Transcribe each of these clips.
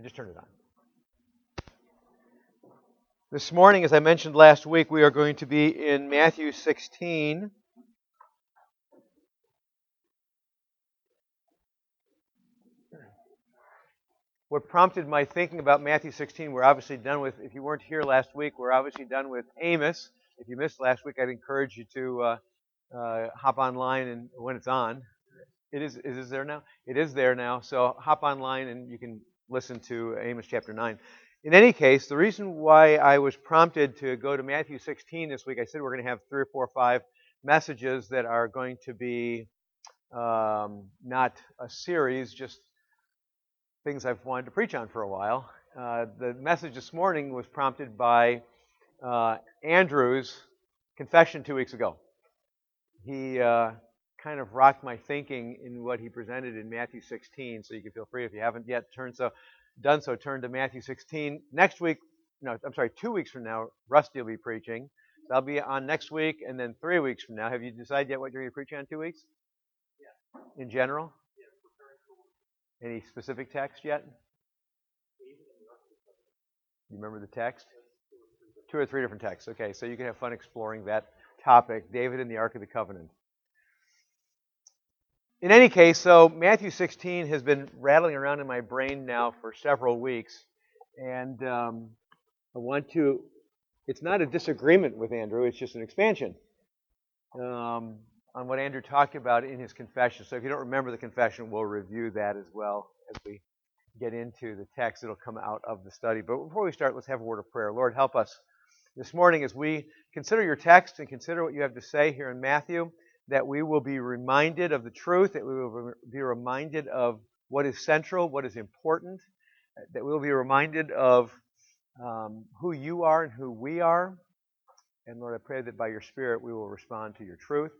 I just turn it on. This morning, as I mentioned last week, we are going to be in Matthew 16. What prompted my thinking about Matthew 16, we're obviously done with, if you weren't here last week, we're obviously done with Amos. If you missed last week, I'd encourage you to uh, uh, hop online and when it's on. It is, is there now? It is there now. So hop online and you can listen to Amos chapter 9. In any case, the reason why I was prompted to go to Matthew 16 this week, I said we're going to have three or four or five messages that are going to be um, not a series, just things I've wanted to preach on for a while. Uh, the message this morning was prompted by uh, Andrew's confession two weeks ago. He uh, kind of rocked my thinking in what he presented in Matthew 16. So you can feel free if you haven't yet turned so done so, turn to Matthew 16. Next week, no, I'm sorry, two weeks from now, Rusty will be preaching. So I'll be on next week, and then three weeks from now. Have you decided yet what you're going to preach on two weeks? Yeah. In general? Yeah, Any specific text yet? You remember the text? Two or three different texts. Okay, so you can have fun exploring that topic, David and the Ark of the Covenant. In any case, so Matthew 16 has been rattling around in my brain now for several weeks, and um, I want to. It's not a disagreement with Andrew; it's just an expansion um, on what Andrew talked about in his confession. So, if you don't remember the confession, we'll review that as well as we get into the text. It'll come out of the study. But before we start, let's have a word of prayer. Lord, help us this morning as we consider your text and consider what you have to say here in Matthew that we will be reminded of the truth, that we will be reminded of what is central, what is important, that we will be reminded of um, who you are and who we are. And Lord, I pray that by your Spirit we will respond to your truth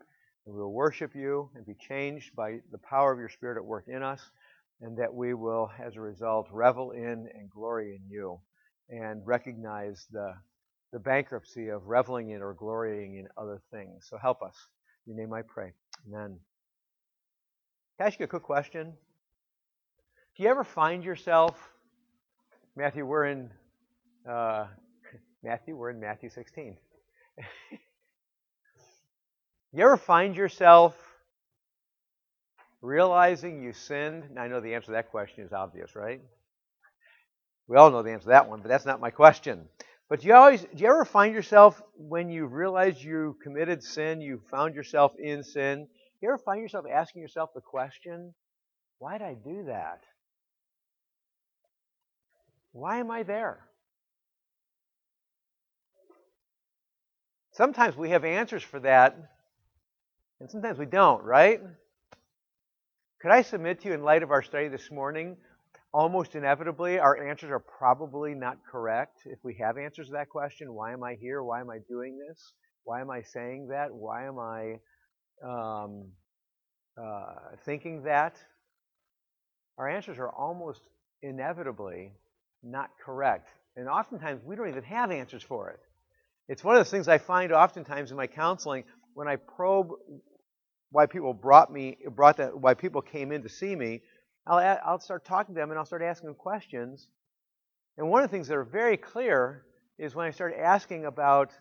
and we will worship you and be changed by the power of your Spirit at work in us, and that we will, as a result, revel in and glory in you and recognize the, the bankruptcy of reveling in or glorying in other things. So help us your name I pray. Amen. Can I ask you a quick question? Do you ever find yourself, Matthew, we're in uh, Matthew, we're in Matthew 16. you ever find yourself realizing you sinned? Now, I know the answer to that question is obvious, right? We all know the answer to that one, but that's not my question. But do you always do you ever find yourself when you realize you committed sin, you found yourself in sin, Do you ever find yourself asking yourself the question, why did I do that? Why am I there? Sometimes we have answers for that, and sometimes we don't, right? Could I submit to you, in light of our study this morning, almost inevitably, our answers are probably not correct. If we have answers to that question, why am I here? Why am I doing this? Why am I saying that? Why am I um, uh, thinking that? Our answers are almost inevitably not correct. And oftentimes, we don't even have answers for it. It's one of those things I find oftentimes in my counseling when I probe why people brought me, brought that, why people came in to see me I'll, I'll start talking to them and I'll start asking them questions. And one of the things that are very clear is when I start asking about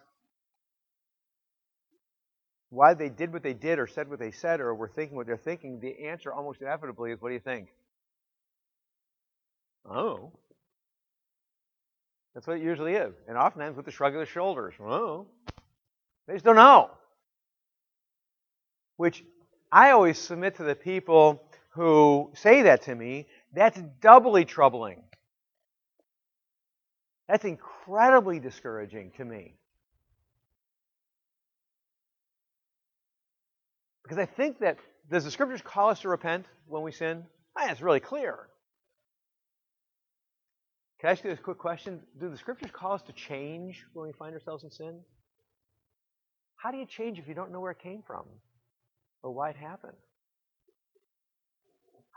why they did what they did or said what they said or were thinking what they're thinking, the answer almost inevitably is what do you think? Oh. That's what it usually is. And oftentimes with the shrug of the shoulders. Oh. They just don't know. Which I always submit to the people who say that to me, that's doubly troubling. That's incredibly discouraging to me. Because I think that, does the scriptures call us to repent when we sin? Think it's really clear. Can I ask you this quick question? Do the scriptures call us to change when we find ourselves in sin? How do you change if you don't know where it came from or why it happened?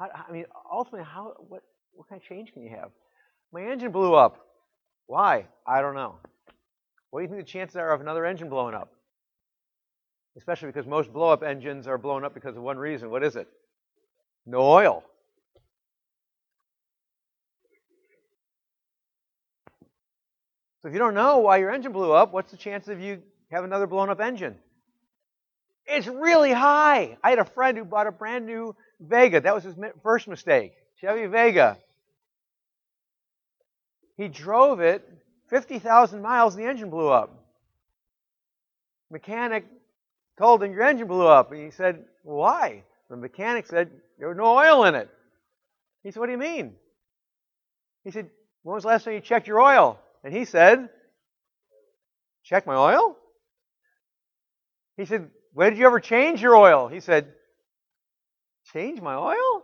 How, I mean, ultimately, how what what kind of change can you have? My engine blew up. Why? I don't know. What do you think the chances are of another engine blowing up? Especially because most blow up engines are blown up because of one reason. What is it? No oil. So if you don't know why your engine blew up, what's the chance of you have another blown up engine? It's really high. I had a friend who bought a brand new Vega. That was his first mistake. Chevy Vega. He drove it 50,000 miles and the engine blew up. Mechanic told him, Your engine blew up. And he said, Why? The mechanic said, There was no oil in it. He said, What do you mean? He said, When was the last time you checked your oil? And he said, Check my oil? He said, When did you ever change your oil? He said, Change my oil?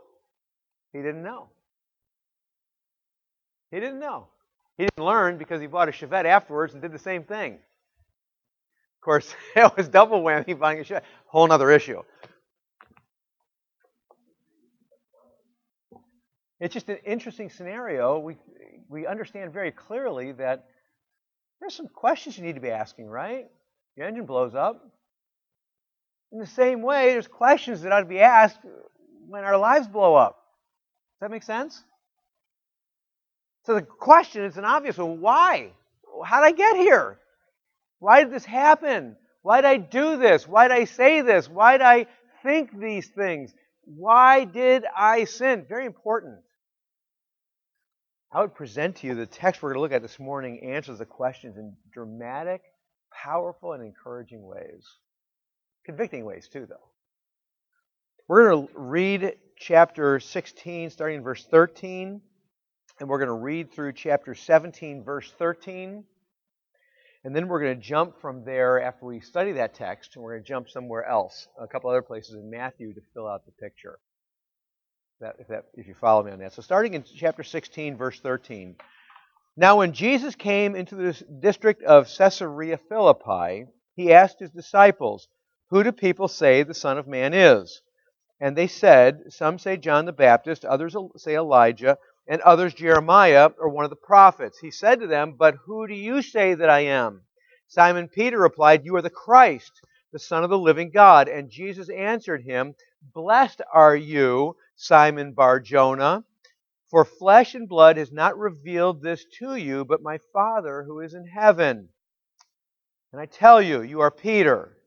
He didn't know. He didn't know. He didn't learn because he bought a Chevette afterwards and did the same thing. Of course, it was double whammy buying a Chevette. Whole other issue. It's just an interesting scenario. We, we understand very clearly that there's some questions you need to be asking, right? Your engine blows up. In the same way, there's questions that ought to be asked when our lives blow up. Does that make sense? So the question is an obvious one. Why? How did I get here? Why did this happen? Why did I do this? Why did I say this? Why did I think these things? Why did I sin? Very important. I would present to you the text we're going to look at this morning answers the questions in dramatic, powerful, and encouraging ways. Convicting ways, too, though. We're going to read chapter 16, starting in verse 13, and we're going to read through chapter 17, verse 13. And then we're going to jump from there after we study that text, and we're going to jump somewhere else, a couple other places in Matthew to fill out the picture that, if, that, if you follow me on that. So, starting in chapter 16, verse 13. Now, when Jesus came into the district of Caesarea Philippi, he asked his disciples, Who do people say the Son of Man is? And they said, Some say John the Baptist, others say Elijah, and others Jeremiah or one of the prophets. He said to them, But who do you say that I am? Simon Peter replied, You are the Christ, the Son of the living God. And Jesus answered him, Blessed are you, Simon Bar Jonah, for flesh and blood has not revealed this to you, but my Father who is in heaven. And I tell you, you are Peter,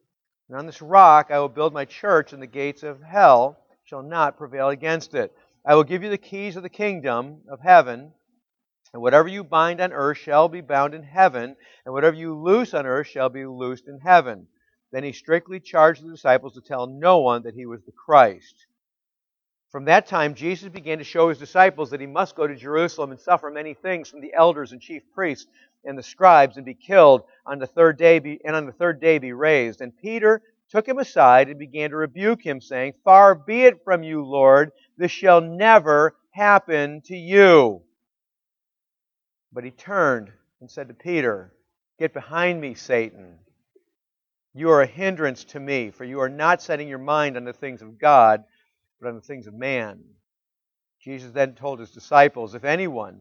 and on this rock I will build my church, and the gates of hell shall not prevail against it. I will give you the keys of the kingdom of heaven, and whatever you bind on earth shall be bound in heaven, and whatever you loose on earth shall be loosed in heaven. Then he strictly charged the disciples to tell no one that he was the Christ. From that time, Jesus began to show his disciples that he must go to Jerusalem and suffer many things from the elders and chief priests and the scribes and be killed on the third day be, and on the third day be raised. And Peter took him aside and began to rebuke him, saying, Far be it from you, Lord, this shall never happen to you. But he turned and said to Peter, Get behind me, Satan. You are a hindrance to me, for you are not setting your mind on the things of God but on the things of man. Jesus then told his disciples, If anyone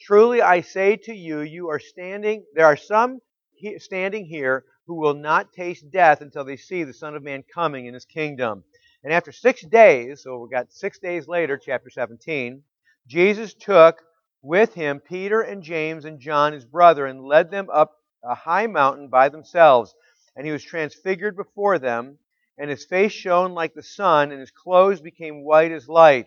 Truly I say to you, you are standing, there are some standing here who will not taste death until they see the Son of Man coming in his kingdom. And after six days, so we got six days later, chapter 17, Jesus took with him Peter and James and John, his brother, and led them up a high mountain by themselves and he was transfigured before them, and his face shone like the sun, and his clothes became white as light.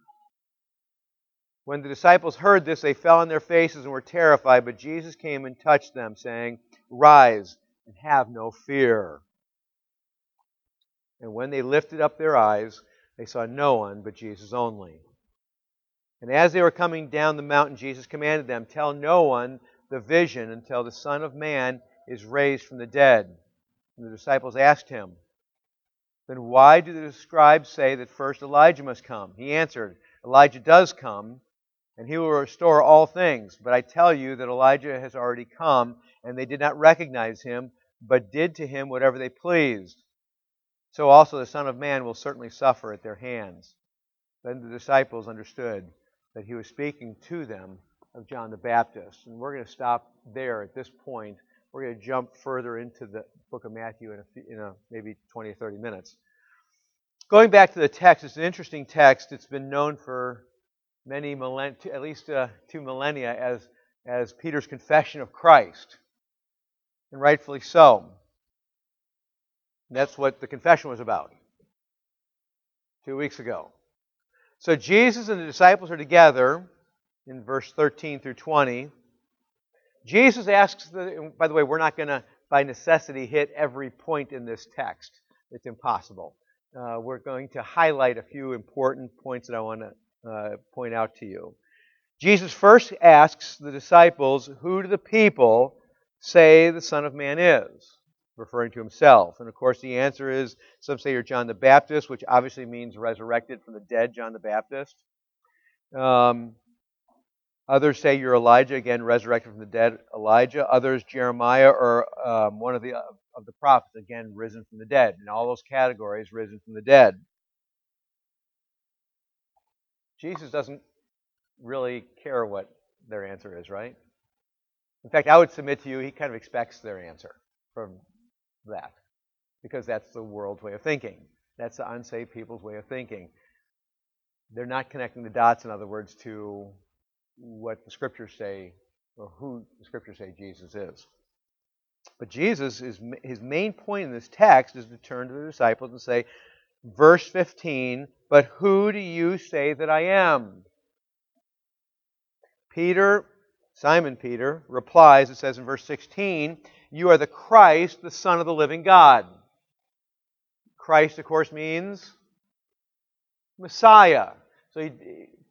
When the disciples heard this, they fell on their faces and were terrified, but Jesus came and touched them, saying, Rise and have no fear. And when they lifted up their eyes, they saw no one but Jesus only. And as they were coming down the mountain, Jesus commanded them, Tell no one the vision until the Son of Man is raised from the dead. And the disciples asked him, Then why do the scribes say that first Elijah must come? He answered, Elijah does come, and he will restore all things. But I tell you that Elijah has already come, and they did not recognize him, but did to him whatever they pleased. So also the Son of Man will certainly suffer at their hands. Then the disciples understood that he was speaking to them of John the Baptist. And we're going to stop there at this point. We're going to jump further into the book of Matthew in, a, few, in a, maybe 20 or 30 minutes. Going back to the text, it's an interesting text. It's been known for many millennia, at least uh, two millennia, as, as Peter's confession of Christ. And rightfully so. That's what the confession was about two weeks ago. So Jesus and the disciples are together in verse 13 through 20. Jesus asks, the, by the way, we're not going to, by necessity, hit every point in this text. It's impossible. Uh, we're going to highlight a few important points that I want to uh, point out to you. Jesus first asks the disciples, Who do the people say the Son of Man is? referring to himself. And of course, the answer is some say you're John the Baptist, which obviously means resurrected from the dead, John the Baptist. Um, others say you're Elijah, again, resurrected from the dead, Elijah. Others, Jeremiah or um, one of the, of the prophets, again, risen from the dead. In all those categories, risen from the dead. Jesus doesn't really care what their answer is, right? In fact, I would submit to you, he kind of expects their answer from that because that's the world's way of thinking. That's the unsaved people's way of thinking. They're not connecting the dots, in other words, to what the scriptures say or who the scriptures say Jesus is. But Jesus is his main point in this text is to turn to the disciples and say, verse 15, but who do you say that I am? Peter, Simon Peter, replies, it says in verse 16, you are the Christ, the Son of the living God. Christ, of course, means Messiah. So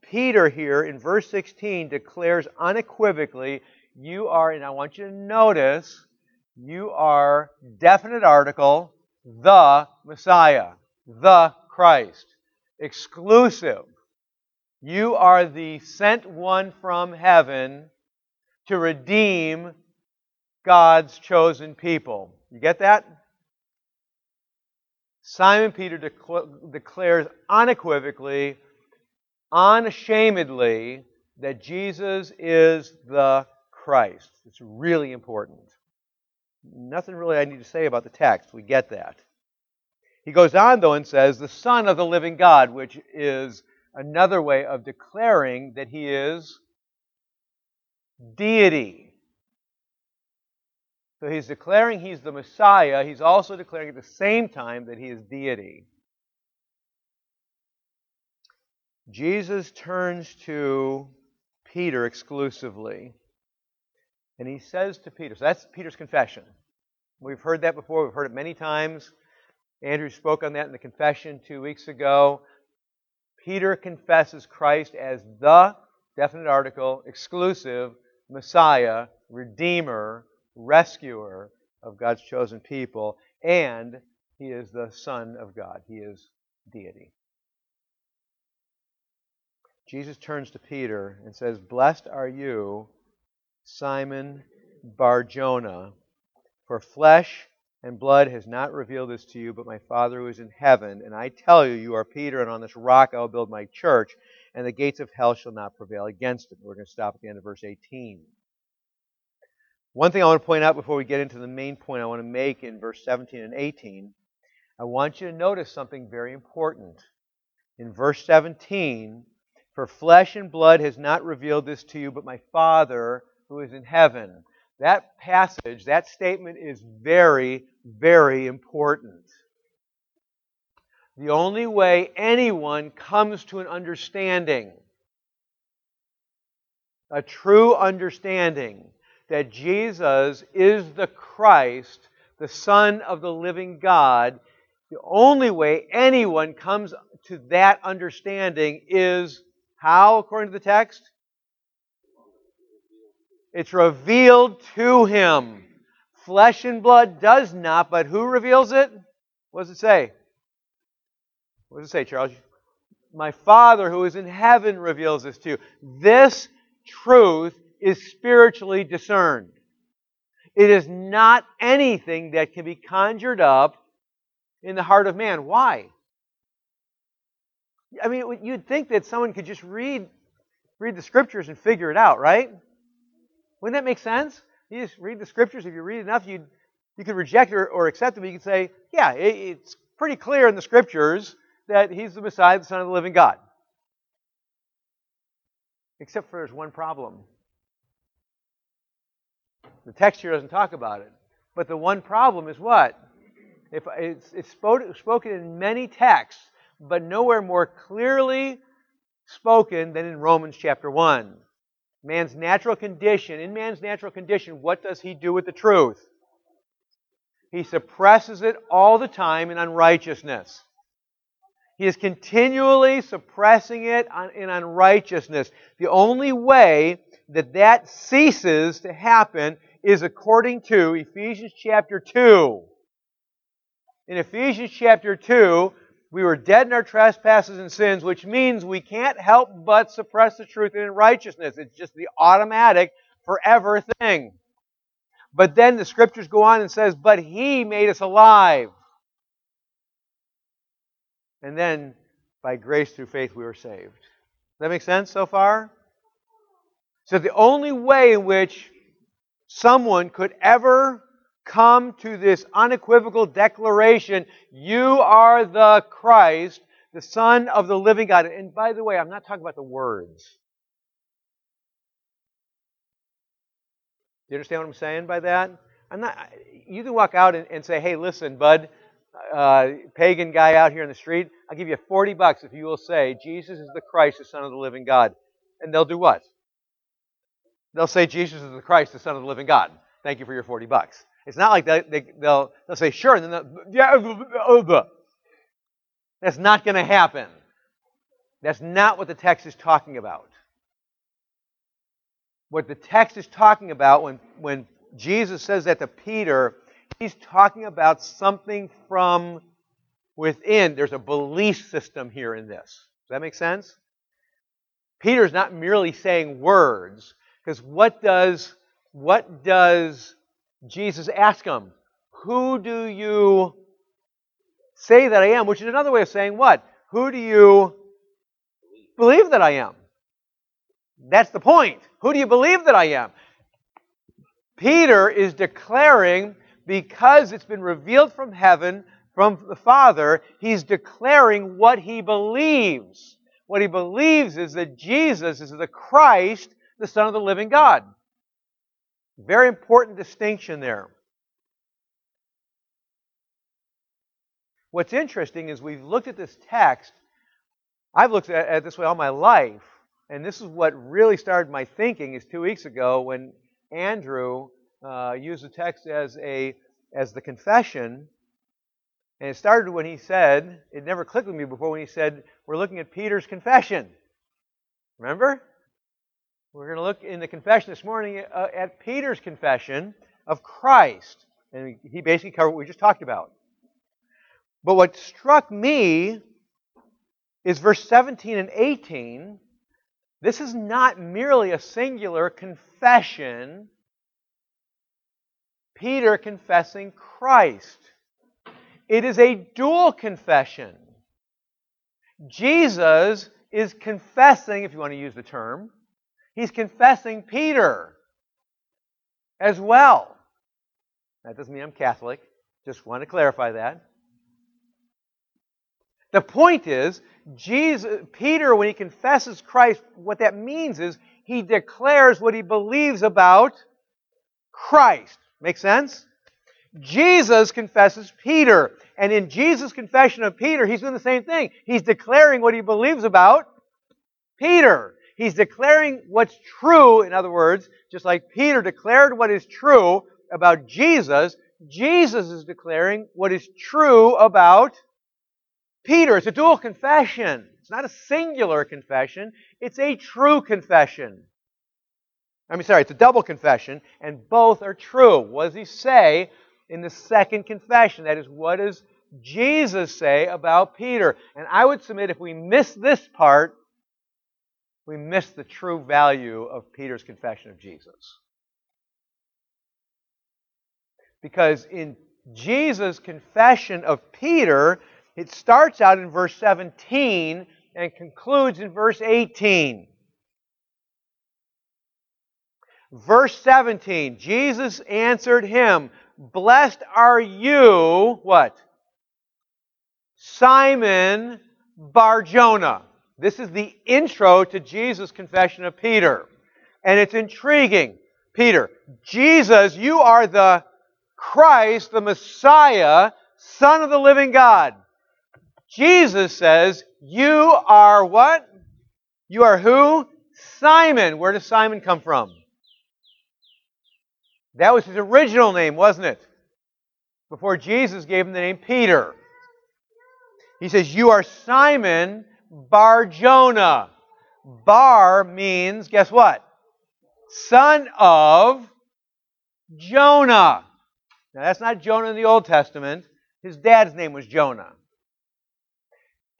Peter here in verse 16 declares unequivocally, you are, and I want you to notice, you are definite article, the Messiah, the Christ, exclusive. You are the sent one from heaven to redeem God's chosen people. You get that? Simon Peter declares unequivocally, unashamedly, that Jesus is the Christ. It's really important. Nothing really I need to say about the text. We get that. He goes on, though, and says, the Son of the living God, which is another way of declaring that he is deity. So he's declaring he's the Messiah. He's also declaring at the same time that he is deity. Jesus turns to Peter exclusively. And he says to Peter, so that's Peter's confession. We've heard that before, we've heard it many times. Andrew spoke on that in the confession two weeks ago. Peter confesses Christ as the definite article, exclusive Messiah, Redeemer, rescuer of God's chosen people, and he is the Son of God. He is deity. Jesus turns to Peter and says, Blessed are you, Simon Barjona, for flesh and blood has not revealed this to you, but my Father who is in heaven. And I tell you, you are Peter, and on this rock I will build my church, and the gates of hell shall not prevail against it. We're going to stop at the end of verse 18. One thing I want to point out before we get into the main point I want to make in verse 17 and 18, I want you to notice something very important. In verse 17, for flesh and blood has not revealed this to you, but my Father who is in heaven. That passage, that statement is very, very important. The only way anyone comes to an understanding, a true understanding, that Jesus is the Christ, the Son of the living God, The only way anyone comes to that understanding is how, according to the text? It's revealed to him. Flesh and blood does not, but who reveals it? What does it say? What does it say, Charles? My Father who is in heaven reveals this to you. This truth is spiritually discerned. It is not anything that can be conjured up in the heart of man. Why? I mean, you'd think that someone could just read read the scriptures and figure it out, right? Wouldn't that make sense? You just read the scriptures. If you read enough, you you could reject or, or accept them. You can say, yeah, it, it's pretty clear in the scriptures that he's the Messiah, the Son of the living God. Except for there's one problem. The text here doesn't talk about it. But the one problem is what? If it's, it's spoken in many texts, but nowhere more clearly spoken than in Romans chapter 1. Man's natural condition, in man's natural condition, what does he do with the truth? He suppresses it all the time in unrighteousness. He is continually suppressing it in unrighteousness. The only way that that ceases to happen is according to Ephesians chapter 2. In Ephesians chapter 2, we were dead in our trespasses and sins, which means we can't help but suppress the truth in righteousness. It's just the automatic, forever thing. But then the scriptures go on and says, but he made us alive. And then, by grace through faith, we were saved. Does that make sense so far? So the only way in which someone could ever come to this unequivocal declaration, you are the Christ, the Son of the living God. And by the way, I'm not talking about the words. Do you understand what I'm saying by that? I'm not. You can walk out and, and say, "Hey, listen, bud, uh, pagan guy out here in the street, I'll give you 40 bucks if you will say, Jesus is the Christ, the Son of the living God. And they'll do what? They'll say, Jesus is the Christ, the Son of the living God. Thank you for your 40 bucks. It's not like they, they, will they'll say, sure, and then they'll, yeah, that's not going to happen. That's not what the text is talking about. What the text is talking about when, when Jesus says that to Peter, he's talking about something from within. There's a belief system here in this. Does that make sense? Peter's not merely saying words, because what does what does Jesus ask him? Who do you say that I am? Which is another way of saying what? Who do you believe that I am? That's the point. Who do you believe that I am? Peter is declaring because it's been revealed from heaven, from the Father, he's declaring what he believes. What he believes is that Jesus is the Christ, the Son of the living God. Very important distinction there. What's interesting is we've looked at this text. I've looked at it this way all my life, and this is what really started my thinking. Is two weeks ago when Andrew uh, use the text as a as the confession. And it started when he said, it never clicked with me before when he said, we're looking at Peter's confession. Remember? We're going to look in the confession this morning uh, at Peter's confession of Christ. And he basically covered what we just talked about. But what struck me is verse 17 and 18. This is not merely a singular confession Peter confessing Christ. It is a dual confession. Jesus is confessing, if you want to use the term, he's confessing Peter as well. That doesn't mean I'm Catholic. Just want to clarify that. The point is, Jesus, Peter, when he confesses Christ, what that means is he declares what he believes about Christ. Make sense? Jesus confesses Peter. And in Jesus' confession of Peter, he's doing the same thing. He's declaring what he believes about Peter. He's declaring what's true, in other words, just like Peter declared what is true about Jesus, Jesus is declaring what is true about Peter. It's a dual confession. It's not a singular confession, it's a true confession. I mean, sorry, it's a double confession, and both are true. What does he say in the second confession? That is, what does Jesus say about Peter? And I would submit if we miss this part, we miss the true value of Peter's confession of Jesus. Because in Jesus' confession of Peter, it starts out in verse 17 and concludes in verse 18. Verse 17, Jesus answered him, Blessed are you, what? Simon Barjona. This is the intro to Jesus' confession of Peter. And it's intriguing. Peter, Jesus, you are the Christ, the Messiah, Son of the living God. Jesus says, You are what? You are who? Simon. Where does Simon come from? That was his original name, wasn't it? Before Jesus gave him the name Peter. He says, You are Simon Bar Jonah. Bar means, guess what? Son of Jonah. Now, that's not Jonah in the Old Testament. His dad's name was Jonah.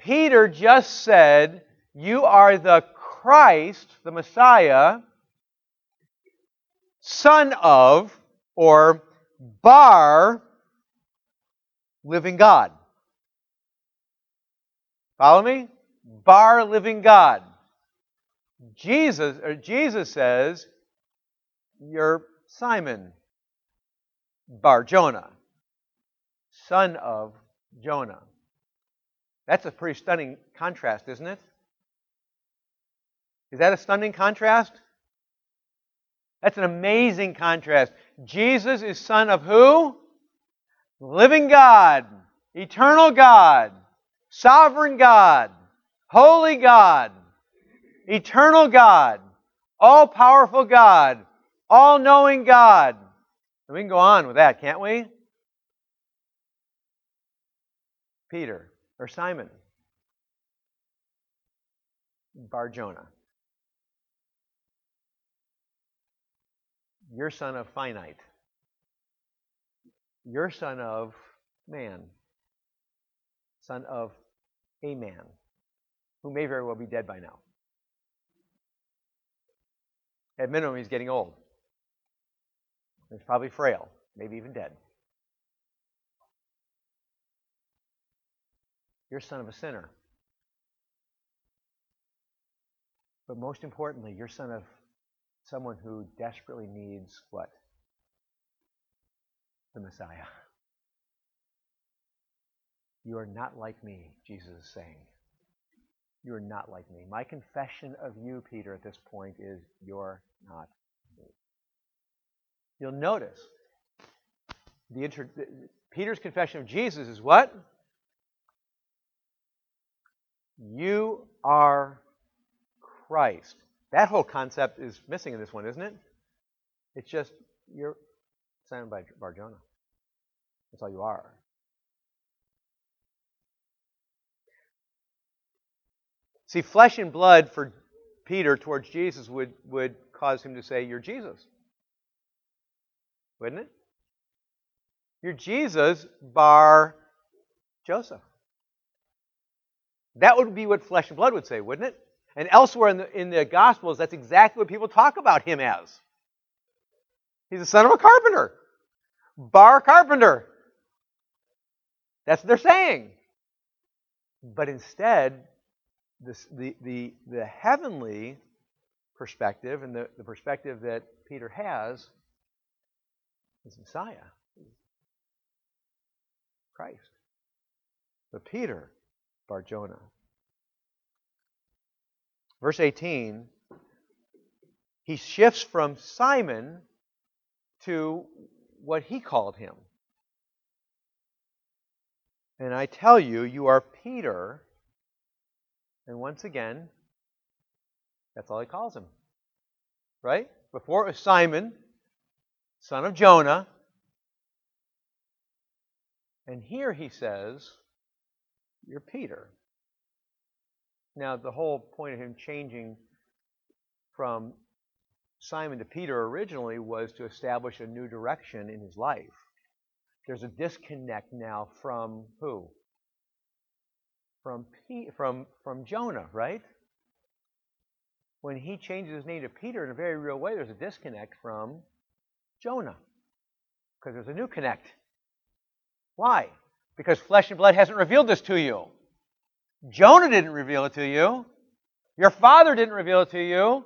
Peter just said, You are the Christ, the Messiah, son of, or bar, living God. Follow me? Bar living God. Jesus or Jesus says, You're Simon Bar Jonah, son of Jonah. That's a pretty stunning contrast, isn't it? Is that a stunning contrast? That's an amazing contrast. Jesus is son of who? Living God, eternal God, sovereign God, holy God, eternal God, all powerful God, all knowing God. And we can go on with that, can't we? Peter, or Simon, Bar Jonah. You're son of finite. You're son of man. Son of a man who may very well be dead by now. At minimum, he's getting old. He's probably frail, maybe even dead. You're son of a sinner. But most importantly, you're son of someone who desperately needs what? The Messiah. You are not like me, Jesus is saying. You are not like me. My confession of you, Peter, at this point is you're not me. You'll notice the inter- Peter's confession of Jesus is what? You are Christ. That whole concept is missing in this one, isn't it? It's just you're Simon by Barjona. That's all you are. See, flesh and blood for Peter towards Jesus would, would cause him to say, You're Jesus. Wouldn't it? You're Jesus bar Joseph. That would be what flesh and blood would say, wouldn't it? And elsewhere in the, in the Gospels, that's exactly what people talk about him as. He's the son of a carpenter. Bar carpenter. That's what they're saying. But instead, this, the, the, the heavenly perspective and the, the perspective that Peter has is Messiah, Christ. But Peter, Bar Jonah. Verse 18, he shifts from Simon to what he called him. And I tell you, you are Peter. And once again, that's all he calls him. Right? Before it was Simon, son of Jonah. And here he says, you're Peter. Now, the whole point of him changing from Simon to Peter originally was to establish a new direction in his life. There's a disconnect now from who? From P, from from Jonah, right? When he changes his name to Peter in a very real way, there's a disconnect from Jonah. Because there's a new connect. Why? Because flesh and blood hasn't revealed this to you. Jonah didn't reveal it to you. Your father didn't reveal it to you.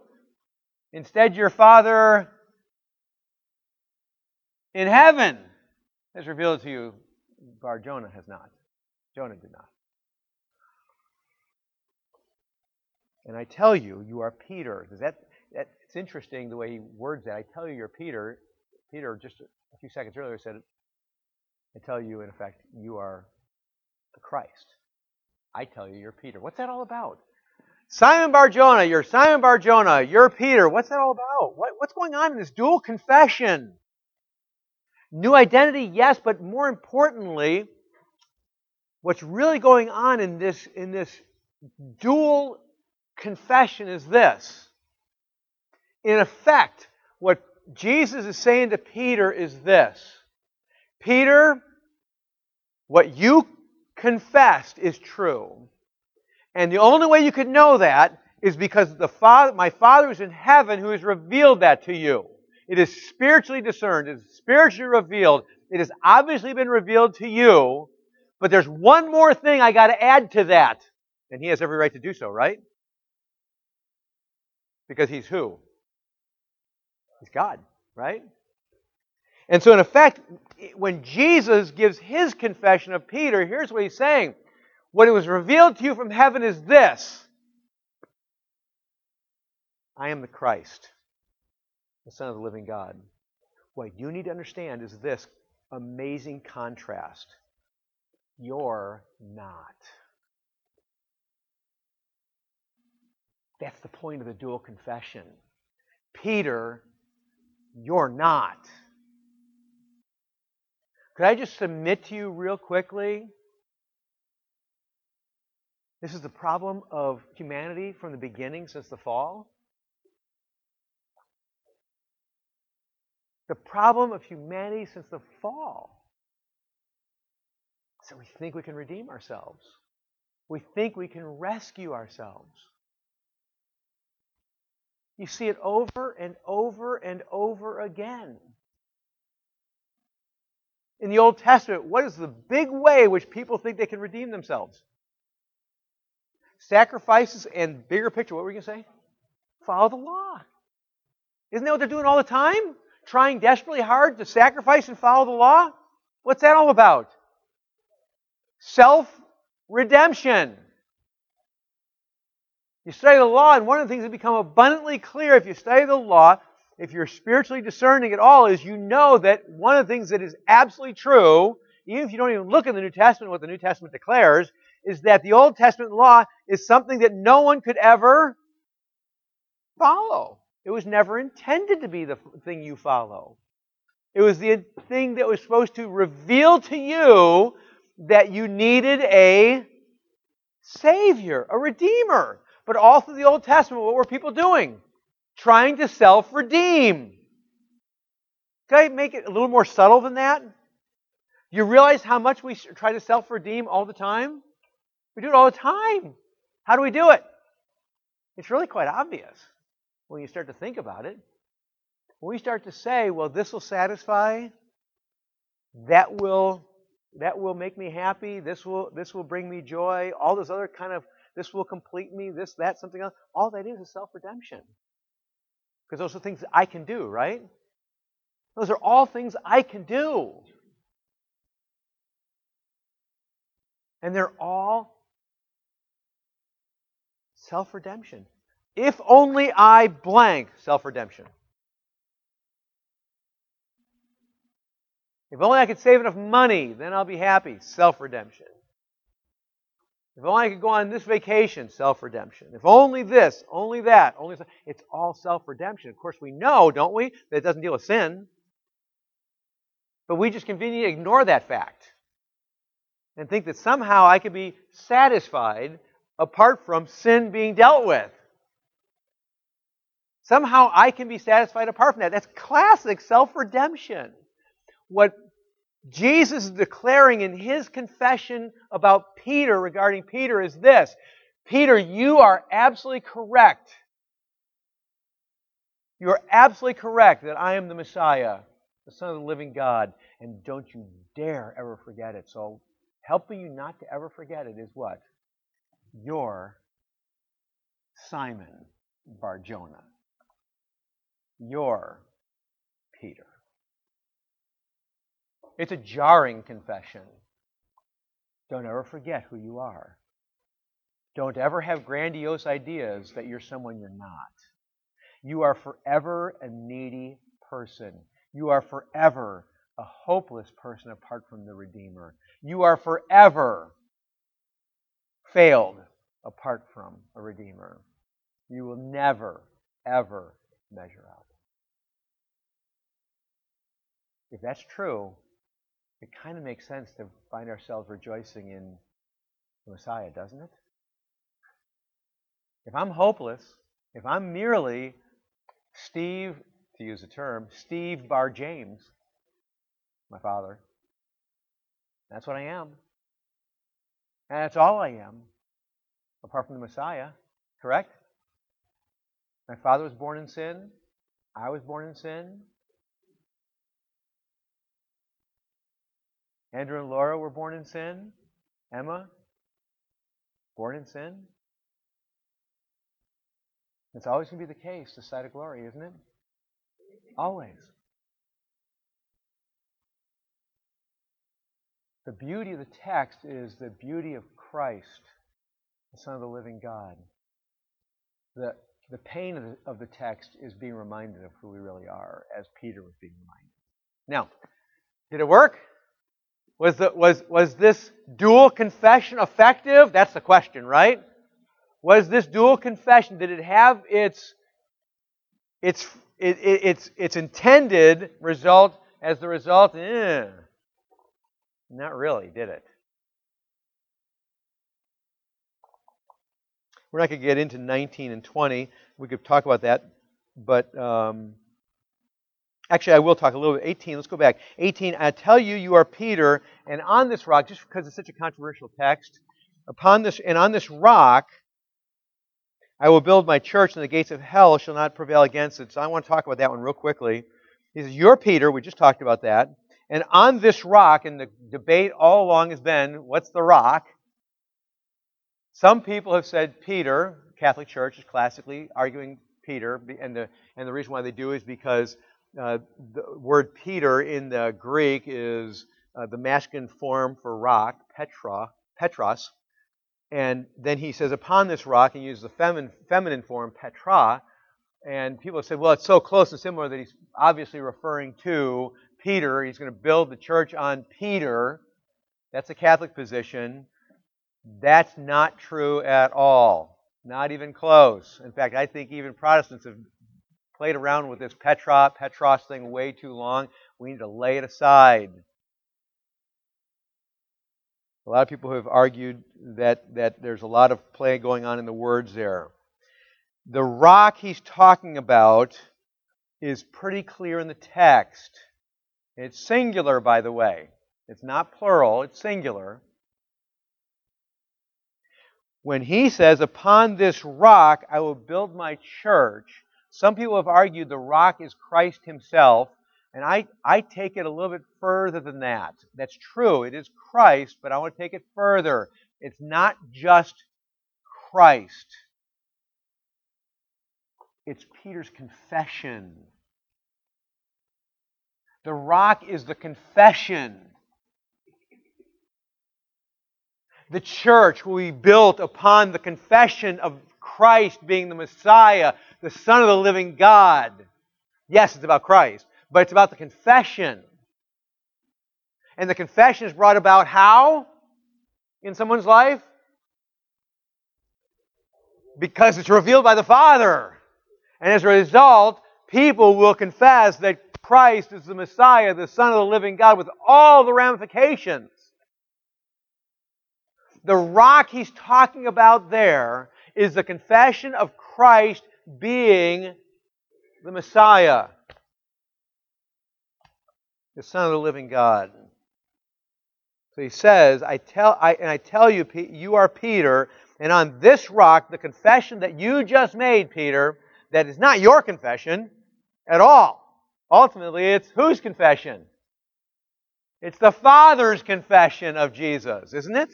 Instead, your Father in heaven has revealed it to you. Bar Jonah has not. Jonah did not. And I tell you, you are Peter. Does that, that it's interesting the way he words that. I tell you, you're Peter. Peter just a few seconds earlier said, I tell you, in effect, you are the Christ. I tell you, you're Peter. What's that all about? Simon Barjona, you're Simon Barjona, you're Peter. What's that all about? What, what's going on in this dual confession? New identity, yes, but more importantly, what's really going on in this, in this dual confession is this. In effect, what Jesus is saying to Peter is this Peter, what you confessed is true. And the only way you could know that is because the Father, my Father is in heaven who has revealed that to you. It is spiritually discerned, it is spiritually revealed. It has obviously been revealed to you, but there's one more thing I got to add to that. And he has every right to do so, right? Because he's who? He's God, right? And so, in effect, when Jesus gives his confession of Peter, here's what he's saying what was revealed to you from heaven is this I am the Christ, the Son of the living God. What you need to understand is this amazing contrast. You're not. That's the point of the dual confession. Peter, you're not. Could I just submit to you real quickly this is the problem of humanity from the beginning since the fall. The problem of humanity since the fall. So we think we can redeem ourselves. We think we can rescue ourselves. You see it over and over and over again. In the Old Testament, what is the big way which people think they can redeem themselves? sacrifices and bigger picture, what were you going to say? Follow the law. Isn't that what they're doing all the time? Trying desperately hard to sacrifice and follow the law? What's that all about? Self redemption. You study the law, and one of the things that become abundantly clear if you study the law, if you're spiritually discerning at all, is you know that one of the things that is absolutely true, even if you don't even look in the New Testament what the New Testament declares, is that the Old Testament law is something that no one could ever follow. It was never intended to be the thing you follow. It was the thing that was supposed to reveal to you that you needed a Savior, a Redeemer. But all through the Old Testament, what were people doing? Trying to self redeem. Can I make it a little more subtle than that? You realize how much we try to self redeem all the time? We do it all the time. How do we do it? It's really quite obvious when you start to think about it. When we start to say, well, this will satisfy, that will that will make me happy, this will this will bring me joy, all this other kind of this will complete me, this, that, something else. All that is is self-redemption. Because those are things I can do, right? Those are all things I can do. And they're all Self redemption. If only I blank, self redemption. If only I could save enough money, then I'll be happy. Self redemption. If only I could go on this vacation, self redemption. If only this, only that, only it's all self redemption. Of course, we know, don't we, that it doesn't deal with sin. But we just conveniently ignore that fact. and think that somehow I could be satisfied apart from sin being dealt with. Somehow I can be satisfied apart from that. That's classic self redemption. What Jesus is declaring in his confession about Peter regarding Peter is this Peter, you are absolutely correct. You are absolutely correct that I am the Messiah, the Son of the living God, and don't you dare ever forget it. So, helping you not to ever forget it is what? You're Simon Barjona. You're Peter. It's a jarring confession. Don't ever forget who you are. Don't ever have grandiose ideas that you're someone you're not. You are forever a needy person. You are forever a hopeless person apart from the Redeemer. You are forever failed apart from a Redeemer. You will never, ever measure up. If that's true, it kind of makes sense to find ourselves rejoicing in the Messiah, doesn't it? If I'm hopeless, if I'm merely Steve, to use a term, Steve Bar James, my father, that's what I am. And that's all I am, apart from the Messiah, correct? My father was born in sin. I was born in sin. Andrew and Laura were born in sin. Emma, born in sin. It's always going to be the case, the side of glory, isn't it? Always. The beauty of the text is the beauty of Christ, the Son of the living God. The, the pain of the, of the text is being reminded of who we really are, as Peter was being reminded. Now, did it work? Was, the, was, was this dual confession effective? That's the question, right? Was this dual confession, did it have its, its, it, it, its, its intended result as the result? Eh, not really, did it? We're not going to get into 19 and 20. We could talk about that, but um, Actually, I will talk a little bit. 18, let's go back. 18, I tell you, you are Peter, and on this rock, just because it's such a controversial text, upon this, and on this rock, I will build my church, and the gates of hell shall not prevail against it. So I want to talk about that one real quickly. He says, You're Peter, we just talked about that. And on this rock, and the debate all along has been, what's the rock? Some people have said Peter, Catholic Church is classically arguing Peter, and the, and the reason why they do is because uh, the word Peter in the Greek is uh, the masculine form for rock, Petra, Petros. And then he says, upon this rock, and uses the feminine, feminine form, Petra. And people have said, well, it's so close and similar that he's obviously referring to Peter. He's going to build the church on Peter. That's a Catholic position. That's not true at all. Not even close. In fact, I think even Protestants have played around with this Petra, Petros thing way too long. We need to lay it aside. A lot of people have argued that, that there's a lot of play going on in the words there. The rock he's talking about is pretty clear in the text. It's singular, by the way. It's not plural, it's singular. When he says, Upon this rock I will build my church, some people have argued the rock is Christ himself, and I, I take it a little bit further than that. That's true, it is Christ, but I want to take it further. It's not just Christ, it's Peter's confession. The rock is the confession. The church will be built upon the confession of Christ being the Messiah, the Son of the living God. Yes, it's about Christ, but it's about the confession. And the confession is brought about how in someone's life? Because it's revealed by the Father. And as a result, people will confess that Christ is the Messiah, the Son of the living God, with all the ramifications. The rock he's talking about there is the confession of Christ being the Messiah, the Son of the living God. So he says, I tell, I, and I tell you, you are Peter, and on this rock, the confession that you just made, Peter, that is not your confession at all. Ultimately, it's whose confession? It's the Father's confession of Jesus, isn't it?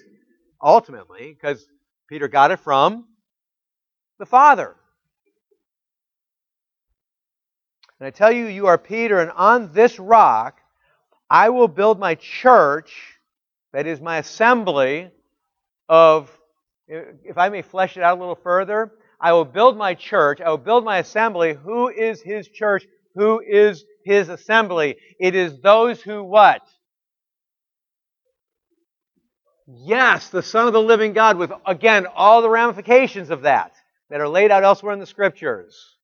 Ultimately, because Peter got it from the Father. And I tell you, you are Peter, and on this rock I will build my church, that is my assembly of, if I may flesh it out a little further, I will build my church, I will build my assembly. Who is his church? Who is his assembly? It is those who what? Yes, the Son of the living God, with again all the ramifications of that that are laid out elsewhere in the scriptures.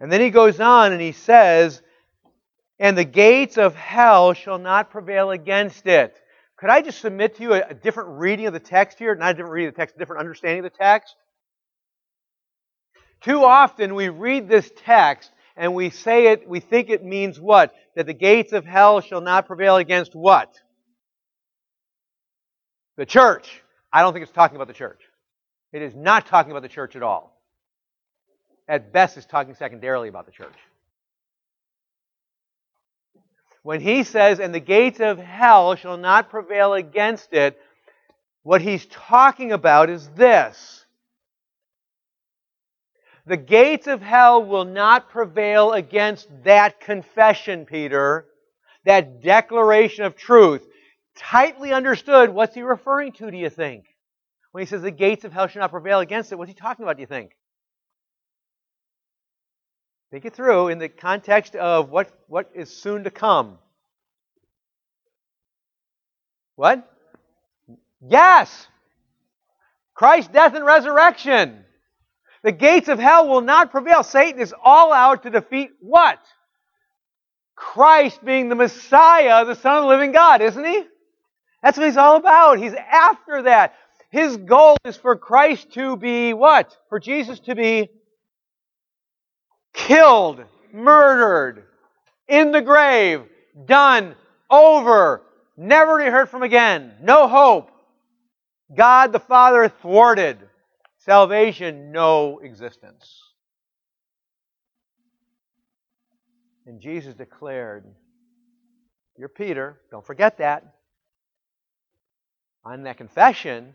And then he goes on and he says, And the gates of hell shall not prevail against it. Could I just submit to you a, a different reading of the text here? Not a different reading of the text, a different understanding of the text? Too often we read this text and we say it, we think it means what? That the gates of hell shall not prevail against what? The church. I don't think it's talking about the church. It is not talking about the church at all. At best, it's talking secondarily about the church. When he says, and the gates of hell shall not prevail against it, what he's talking about is this. The gates of hell will not prevail against that confession, Peter, that declaration of truth. Tightly understood, what's he referring to, do you think? When he says the gates of hell shall not prevail against it, what's he talking about, do you think? Think it through in the context of what, what is soon to come. What? Yes! Christ's death and resurrection. The gates of hell will not prevail. Satan is all out to defeat what? Christ being the Messiah, the Son of the living God, isn't he? That's what he's all about. He's after that. His goal is for Christ to be what? For Jesus to be killed, murdered, in the grave, done, over, never to be heard from again, no hope. God the Father thwarted. Salvation, no existence. And Jesus declared, You're Peter, don't forget that. On that confession,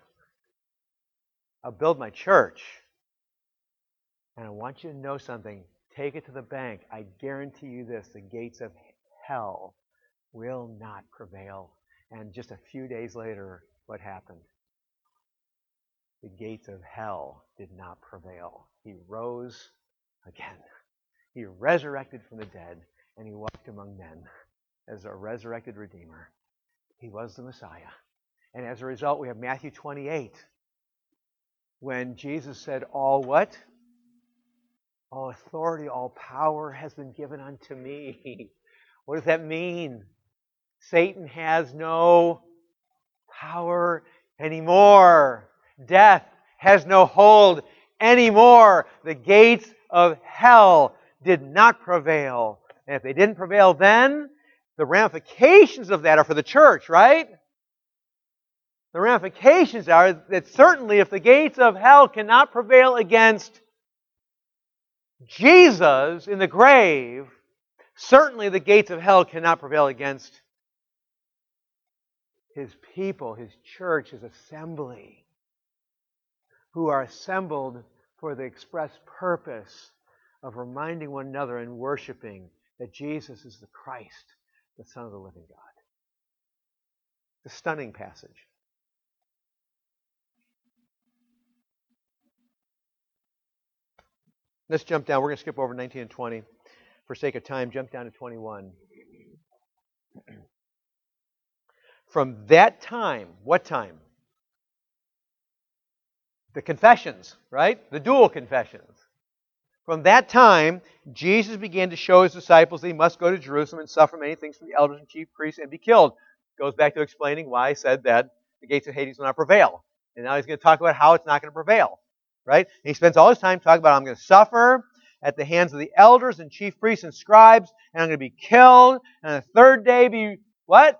I'll build my church. And I want you to know something. Take it to the bank. I guarantee you this the gates of hell will not prevail. And just a few days later, what happened? The gates of hell did not prevail. He rose again. He resurrected from the dead, and he walked among men as a resurrected Redeemer. He was the Messiah. And as a result, we have Matthew 28, when Jesus said, All what? All authority, all power has been given unto me. What does that mean? Satan has no power anymore. Death has no hold anymore. The gates of hell did not prevail. And if they didn't prevail then, the ramifications of that are for the church, right? The ramifications are that certainly if the gates of hell cannot prevail against Jesus in the grave, certainly the gates of hell cannot prevail against his people, his church, his assembly, who are assembled for the express purpose of reminding one another and worshiping that Jesus is the Christ, the Son of the living God. A stunning passage. Let's jump down. We're going to skip over 19 and 20 for sake of time. Jump down to 21. From that time, what time? The confessions, right? The dual confessions. From that time, Jesus began to show his disciples that he must go to Jerusalem and suffer many things from the elders and chief priests and be killed. goes back to explaining why I said that the gates of Hades will not prevail. And now he's going to talk about how it's not going to prevail. Right? And he spends all his time talking about I'm going to suffer at the hands of the elders and chief priests and scribes, and I'm going to be killed, and the third day be what?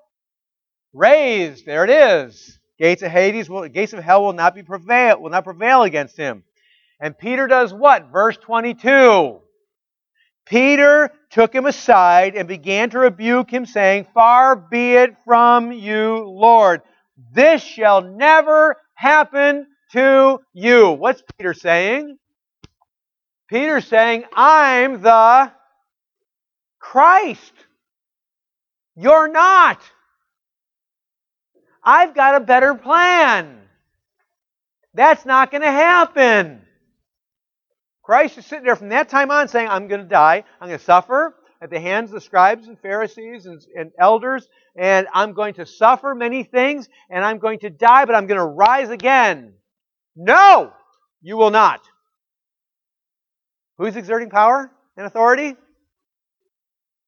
Raised. There it is. Gates of Hades will, gates of hell will not be prevail, will not prevail against him. And Peter does what? Verse 22. Peter took him aside and began to rebuke him, saying, Far be it from you, Lord. This shall never happen to you. What's Peter saying? Peter's saying, I'm the Christ. You're not. I've got a better plan. That's not going to happen. Christ is sitting there from that time on saying, I'm going to die. I'm going to suffer at the hands of the scribes and Pharisees and, and, elders, and I'm going to suffer many things, and I'm going to die, but I'm going to rise again. No, you will not. Who's exerting power and authority?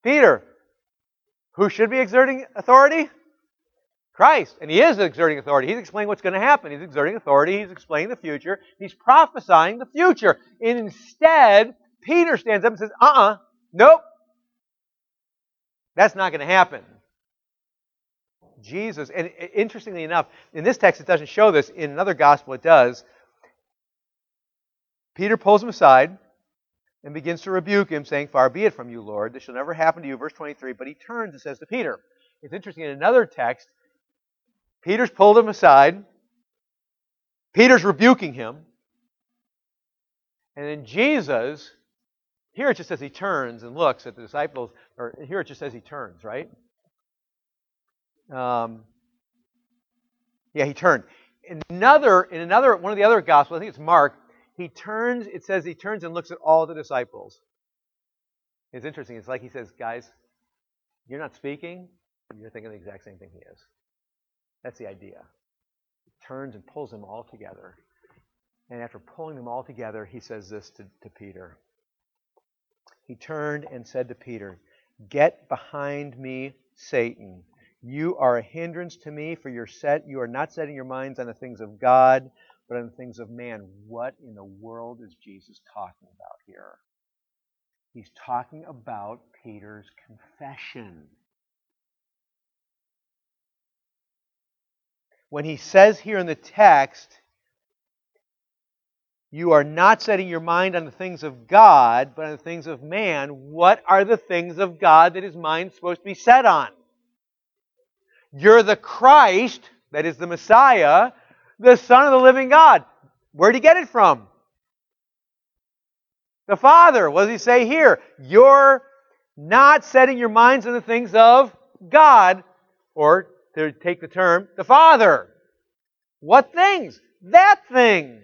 Peter. Who should be exerting authority? Christ. And he is exerting authority. He's explaining what's going to happen. He's exerting authority. He's explaining the future. He's prophesying the future. And instead, Peter stands up and says, uh uh-uh, uh, nope. That's not going to happen. Jesus, and interestingly enough, in this text it doesn't show this. In another gospel it does. Peter pulls him aside and begins to rebuke him, saying, Far be it from you, Lord. This shall never happen to you. Verse 23. But he turns and says to Peter, It's interesting, in another text, Peter's pulled him aside. Peter's rebuking him. And then Jesus, here it just says he turns and looks at the disciples, or here it just says he turns, right? Um, yeah, he turned. In another, in another, one of the other gospels, I think it's Mark, he turns, it says he turns and looks at all the disciples. It's interesting. It's like he says, guys, you're not speaking, you're thinking the exact same thing he is. That's the idea. He turns and pulls them all together. And after pulling them all together, he says this to, to Peter. He turned and said to Peter, Get behind me, Satan. You are a hindrance to me, for you're set, you are not setting your minds on the things of God, but on the things of man. What in the world is Jesus talking about here? He's talking about Peter's confession. when he says here in the text, you are not setting your mind on the things of God, but on the things of man, what are the things of God that his mind's supposed to be set on? You're the Christ, that is the Messiah, the Son of the living God. Where'd he get it from? The Father. What does he say here? You're not setting your minds on the things of God, or to take the term, the Father. What things? That thing.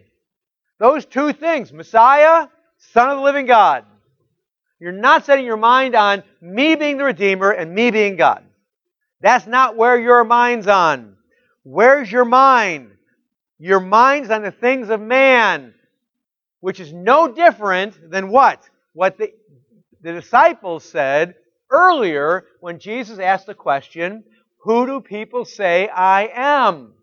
Those two things Messiah, Son of the living God. You're not setting your mind on me being the Redeemer and me being God. That's not where your mind's on. Where's your mind? Your mind's on the things of man, which is no different than what? What the, the disciples said earlier when Jesus asked the question, who do people say I am?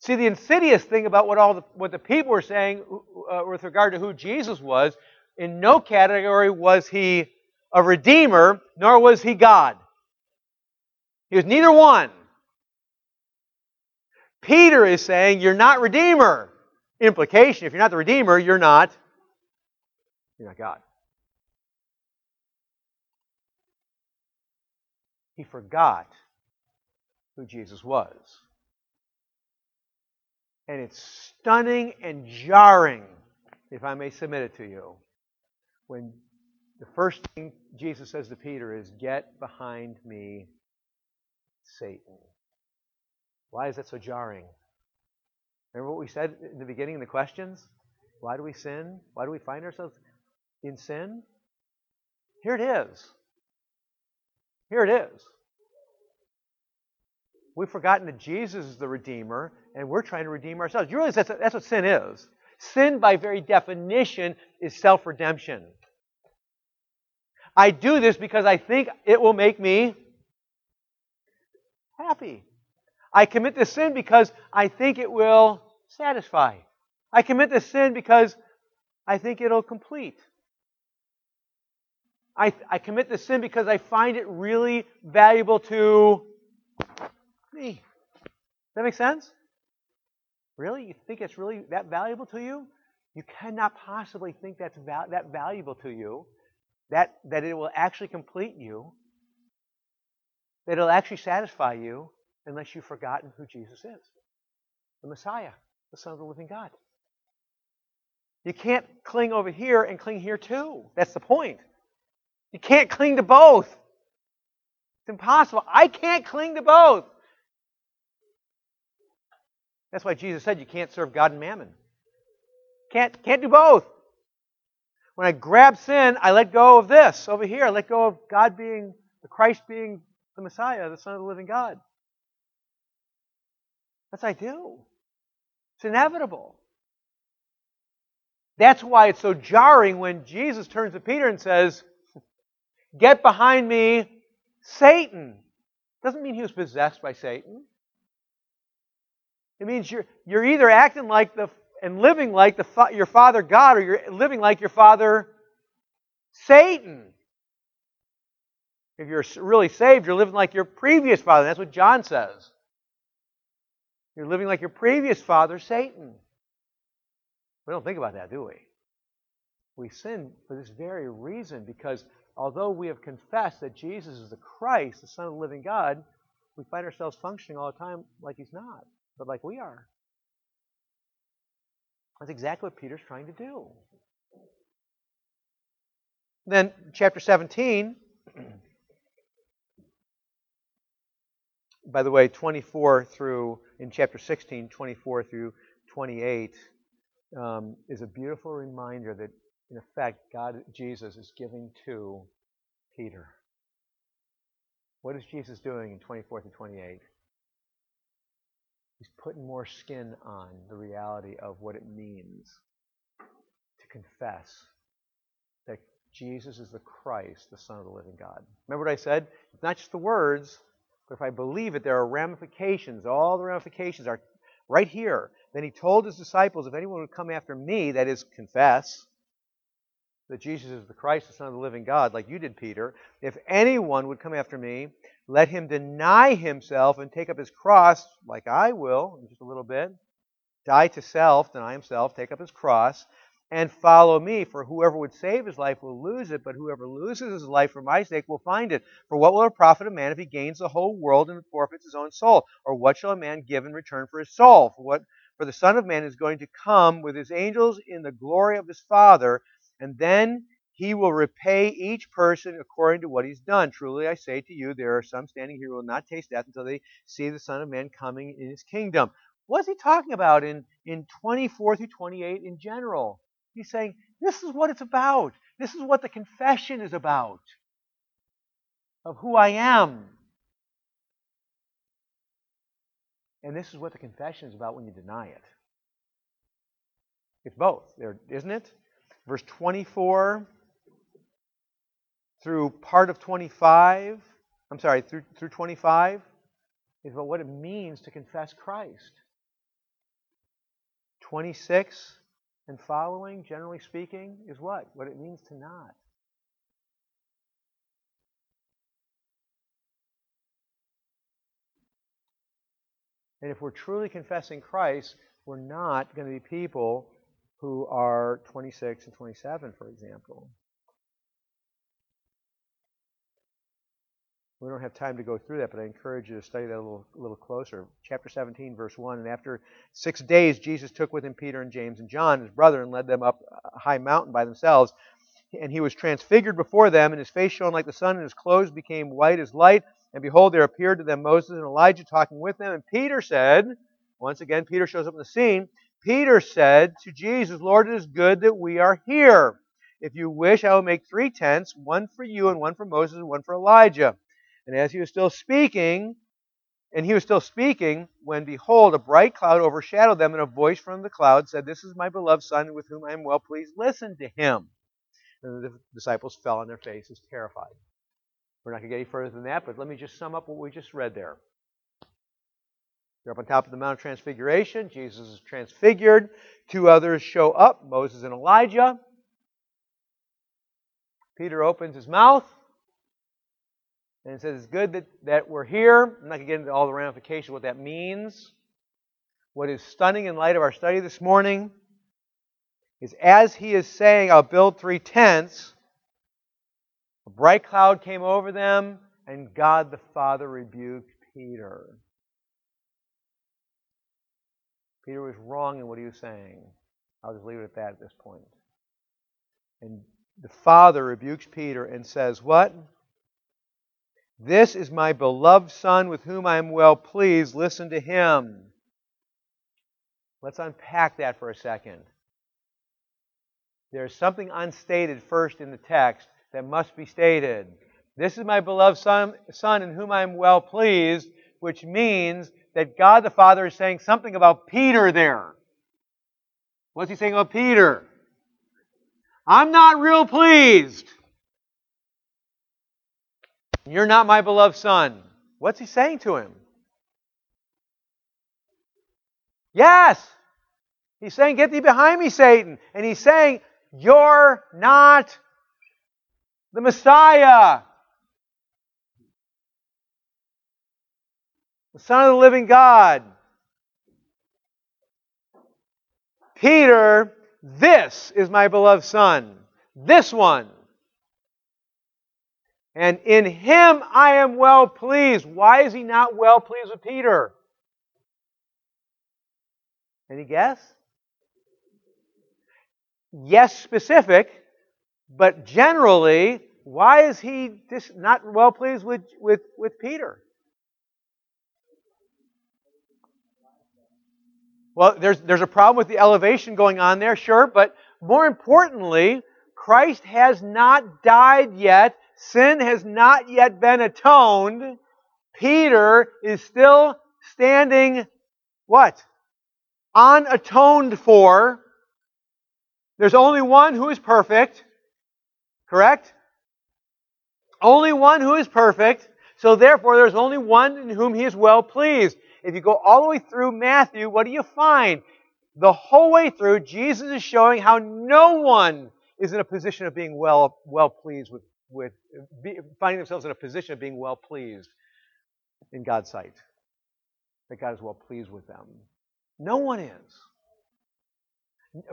See, the insidious thing about what all the, what the people were saying uh, with regard to who Jesus was, in no category was he a redeemer, nor was he God. He was neither one. Peter is saying, You're not redeemer. Implication, if you're not the redeemer, you're not, you're not God. He forgot who Jesus was. And it's stunning and jarring, if I may submit it to you, when the first thing Jesus says to Peter is, Get behind me, Satan. Why is that so jarring? Remember what we said in the beginning in the questions? Why do we sin? Why do we find ourselves in sin? Here it is. Here it is. We've forgotten that Jesus is the Redeemer, and we're trying to redeem ourselves. You realize that's, that's what sin is. Sin, by very definition, is self redemption. I do this because I think it will make me happy. I commit this sin because I think it will satisfy. I commit this sin because I think it'll complete. I, I commit this sin because I find it really valuable to me. Does that make sense? Really? You think it's really that valuable to you? You cannot possibly think that's val- that valuable to you, that, that it will actually complete you, that it'll actually satisfy you, unless you've forgotten who Jesus is the Messiah, the Son of the living God. You can't cling over here and cling here too. That's the point. You can't cling to both. It's impossible. I can't cling to both. That's why Jesus said you can't serve God and mammon. Can't, can't do both. When I grab sin, I let go of this over here. I let go of God being, the Christ being the Messiah, the Son of the living God. That's I do. It's inevitable. That's why it's so jarring when Jesus turns to Peter and says, Get behind me, Satan. Doesn't mean he was possessed by Satan. It means you're, you're either acting like the and living like the, your father God or you're living like your father Satan. If you're really saved, you're living like your previous father. That's what John says. You're living like your previous father, Satan. We don't think about that, do we? We sin for this very reason because although we have confessed that Jesus is the Christ, the Son of the living God, we find ourselves functioning all the time like he's not, but like we are. That's exactly what Peter's trying to do. Then, chapter 17, by the way, 24 through, in chapter 16, 24 through 28, um, is a beautiful reminder that, in effect, God, Jesus, is giving to Peter. What is Jesus doing in 24 through 28? He's putting more skin on the reality of what it means to confess that Jesus is the Christ, the Son of the living God. Remember what I said? It's not just the words, but if I believe it, there are ramifications. All the ramifications are right here. Then he told his disciples, if anyone would come after me, that is, confess that Jesus is the Christ, the Son of the living God, like you did, Peter, if anyone would come after me, let him deny himself and take up his cross, like I will, in just a little bit. Die to self, deny himself, take up his cross, and follow me. For whoever would save his life will lose it, but whoever loses his life for my sake will find it. For what will it profit a man if he gains the whole world and forfeits his own soul? Or what shall a man give in return for his soul? For what for the Son of Man is going to come with his angels in the glory of his Father, and then he will repay each person according to what he's done. Truly I say to you, there are some standing here who will not taste death until they see the Son of Man coming in his kingdom. What's he talking about in, in 24 through 28 in general? He's saying, this is what it's about. This is what the confession is about of who I am. And this is what the confession is about when you deny it. It's both, there, isn't it? Verse 24 through part of 25, I'm sorry, through, through 25, is about what it means to confess Christ. 26 and following, generally speaking, is what? What it means to not. And if we're truly confessing Christ, we're not going to be people who are 26 and 27, for example. We don't have time to go through that, but I encourage you to study that a little, a little closer. Chapter 17, verse 1. And after six days, Jesus took with him Peter and James and John, his brother, and led them up a high mountain by themselves. And he was transfigured before them, and his face shone like the sun, and his clothes became white as light. And behold, there appeared to them Moses and Elijah talking with them. And Peter said, once again, Peter shows up in the scene. Peter said to Jesus, Lord, it is good that we are here. If you wish, I will make three tents, one for you, and one for Moses, and one for Elijah. And as he was still speaking, and he was still speaking, when behold, a bright cloud overshadowed them, and a voice from the cloud said, This is my beloved Son, with whom I am well pleased. Listen to him. And the disciples fell on their faces, terrified. We're not going to get any further than that, but let me just sum up what we just read there. They're up on top of the Mount of Transfiguration. Jesus is transfigured. Two others show up Moses and Elijah. Peter opens his mouth and it says, It's good that, that we're here. I'm not going to get into all the ramifications what that means. What is stunning in light of our study this morning is as he is saying, I'll build three tents, a bright cloud came over them, and God the Father rebuked Peter. Peter was wrong in what he was saying. I'll just leave it at that at this point. And the Father rebukes Peter and says, What? This is my beloved Son with whom I am well pleased. Listen to him. Let's unpack that for a second. There's something unstated first in the text that must be stated. This is my beloved son, son in whom I am well pleased, which means that God the Father is saying something about Peter there. What's he saying about Peter? I'm not real pleased. You're not my beloved son. What's he saying to him? Yes! He's saying, Get thee behind me, Satan. And he's saying, You're not the Messiah. The Son of the living God. Peter, this is my beloved Son. This one. And in him I am well pleased. Why is he not well pleased with Peter? Any guess? Yes, specific, but generally, why is he not well pleased with, with, with Peter? Well, there's, there's a problem with the elevation going on there, sure, but more importantly, Christ has not died yet Sin has not yet been atoned. Peter is still standing what? Unatoned for. There's only one who is perfect. Correct? Only one who is perfect. So therefore, there's only one in whom he is well pleased. If you go all the way through Matthew, what do you find? The whole way through, Jesus is showing how no one is in a position of being well, well pleased with with be, finding themselves in a position of being well pleased in God's sight. That God is well pleased with them. No one is.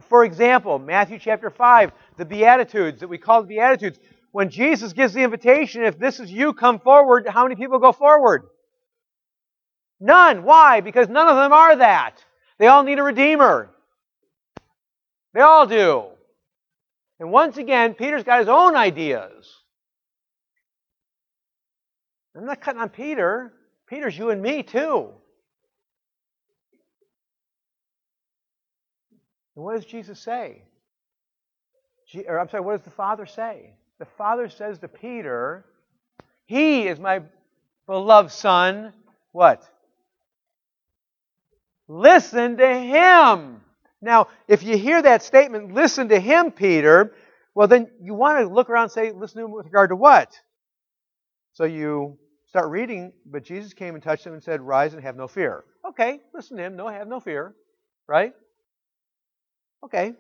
For example, Matthew chapter 5, the Beatitudes that we call the Beatitudes. When Jesus gives the invitation, if this is you, come forward, how many people go forward? None. Why? Because none of them are that. They all need a Redeemer. They all do. And once again, Peter's got his own ideas. I'm not cutting on Peter. Peter's you and me too. And what does Jesus say? Or I'm sorry, what does the Father say? The Father says to Peter, He is my beloved Son. What? Listen to Him. Now, if you hear that statement, listen to Him, Peter, well, then you want to look around and say, listen to Him with regard to what? So you start reading, but Jesus came and touched them and said, Rise and have no fear. Okay, listen to him. No, have no fear. Right? Okay.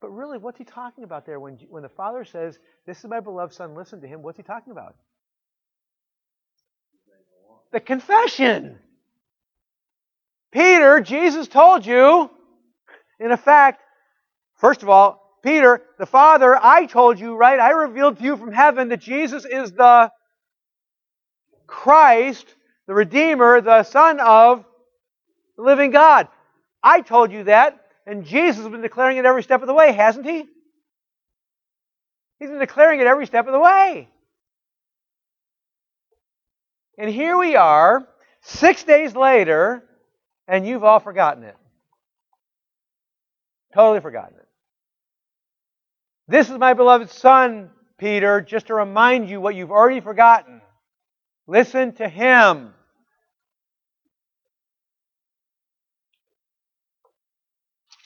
But really, what's he talking about there when, when the Father says, This is my beloved Son, listen to him? What's he talking about? The confession. Peter, Jesus told you, in effect, first of all, Peter, the Father, I told you, right? I revealed to you from heaven that Jesus is the Christ, the Redeemer, the Son of the living God. I told you that, and Jesus has been declaring it every step of the way, hasn't he? He's been declaring it every step of the way. And here we are, six days later, and you've all forgotten it. Totally forgotten it. This is my beloved Son, Peter, just to remind you what you've already forgotten. Listen to him.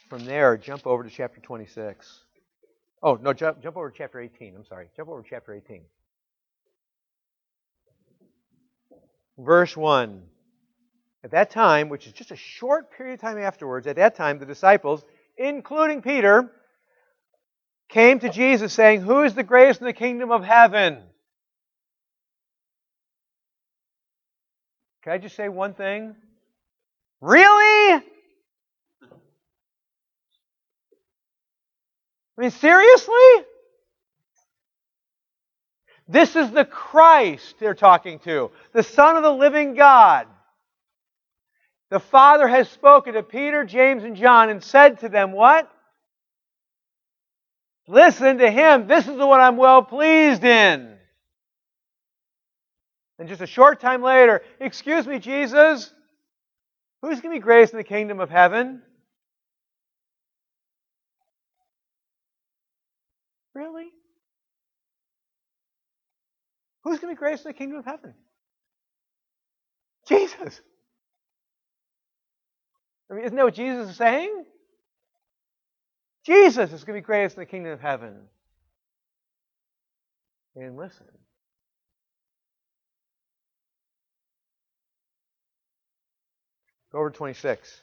From there, jump over to chapter 26. Oh, no, jump, jump over to chapter 18. I'm sorry. Jump over to chapter 18. verse 1. At that time, which is just a short period of time afterwards, at that time, the disciples, including Peter, came to Jesus saying, Who is the greatest in the kingdom of heaven? Can I just say one thing? Really? I mean, seriously? This is the Christ they're talking to, the Son of the living God. The Father has spoken to Peter, James, and John and said to them, What? Listen to him. This is the one I'm well pleased in. And just a short time later, excuse me, Jesus, who's going to be greatest in the kingdom of heaven? Really? Who's going to be greatest in the kingdom of heaven? Jesus. I mean, isn't that what Jesus is saying? Jesus is going to be greatest in the kingdom of heaven. And listen. Go over to 26.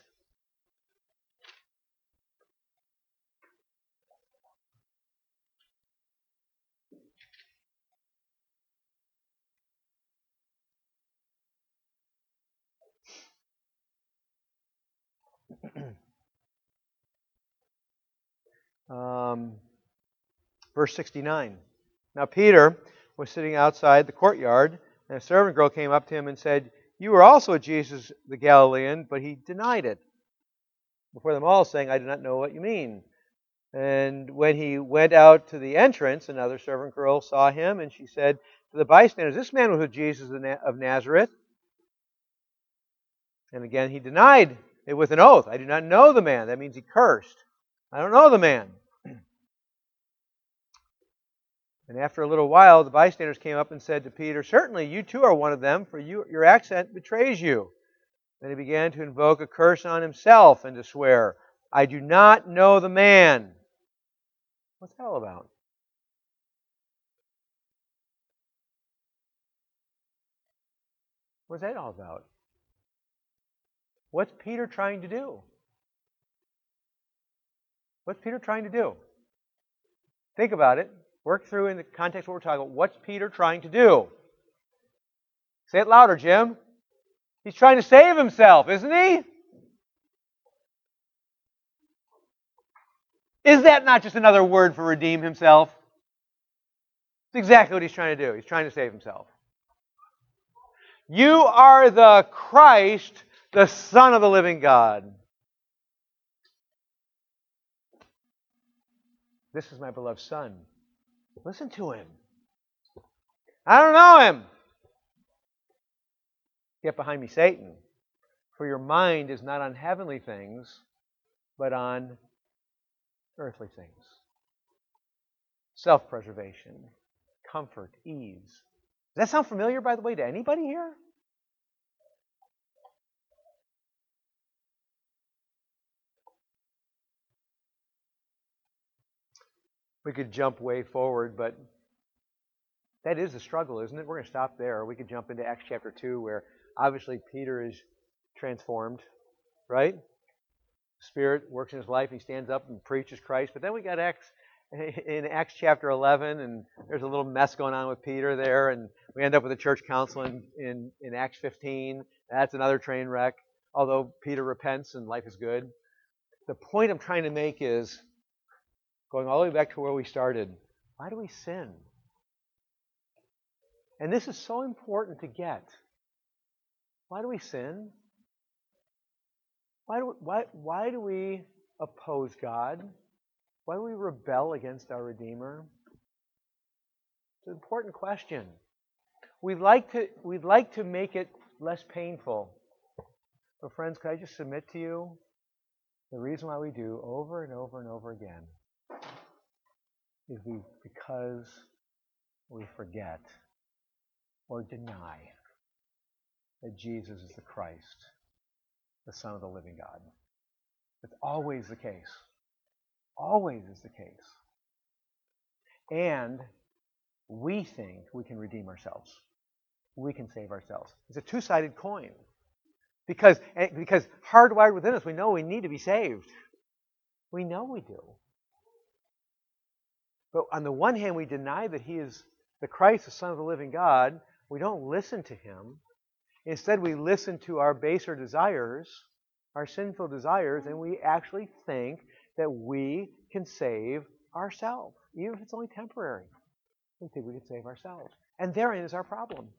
um, verse 69. Now, Peter was sitting outside the courtyard, and a servant girl came up to him and said, You were also Jesus the Galilean, but he denied it before them all, saying, I do not know what you mean. And when he went out to the entrance, another servant girl saw him, and she said to the bystanders, This man was with Jesus of Nazareth. And again, he denied it with an oath. I do not know the man. That means he cursed. I don't know the man. And after a little while, the bystanders came up and said to Peter, Certainly you too are one of them, for you, your accent betrays you. Then he began to invoke a curse on himself and to swear, I do not know the man. What's that all about? What's that all about? What's Peter trying to do? What's Peter trying to do? Think about it. Work through in the context of what we're talking about. What's Peter trying to do? Say it louder, Jim. He's trying to save himself, isn't he? Is that not just another word for redeem himself? It's exactly what he's trying to do. He's trying to save himself. You are the Christ, the Son of the living God. This is my beloved Son. Listen to him. I don't know him. Get behind me, Satan. For your mind is not on heavenly things, but on earthly things self preservation, comfort, ease. Does that sound familiar, by the way, to anybody here? We could jump way forward, but that is a struggle, isn't it? We're going to stop there. We could jump into Acts chapter 2, where obviously Peter is transformed, right? Spirit works in his life. He stands up and preaches Christ. But then we got Acts in Acts chapter 11, and there's a little mess going on with Peter there, and we end up with a church council in, in, in Acts 15. That's another train wreck, although Peter repents and life is good. The point I'm trying to make is going all the way back to where we started. Why do we sin? And this is so important to get. Why do we sin? Why do, why, why do we oppose God? Why do we rebel against our Redeemer? It's an important question. We'd like to, we'd like to make it less painful. But, friends, could I just submit to you the reason why we do over and over and over again is we, because we forget or deny that Jesus is the Christ, the Son of the living God. It's always the case. Always is the case. And we think we can redeem ourselves. we can save ourselves. It's a two sided coin. Because, eh, because hardwired within us, we know we need to be saved. We know we do. But on the one hand, we deny that He is the Christ, the Son of the living God. We don't listen to Him. Instead, we listen to our baser desires, our sinful desires, and we actually think that we can save ourselves, even if it's only temporary. We think we can save ourselves. And therein is our problem.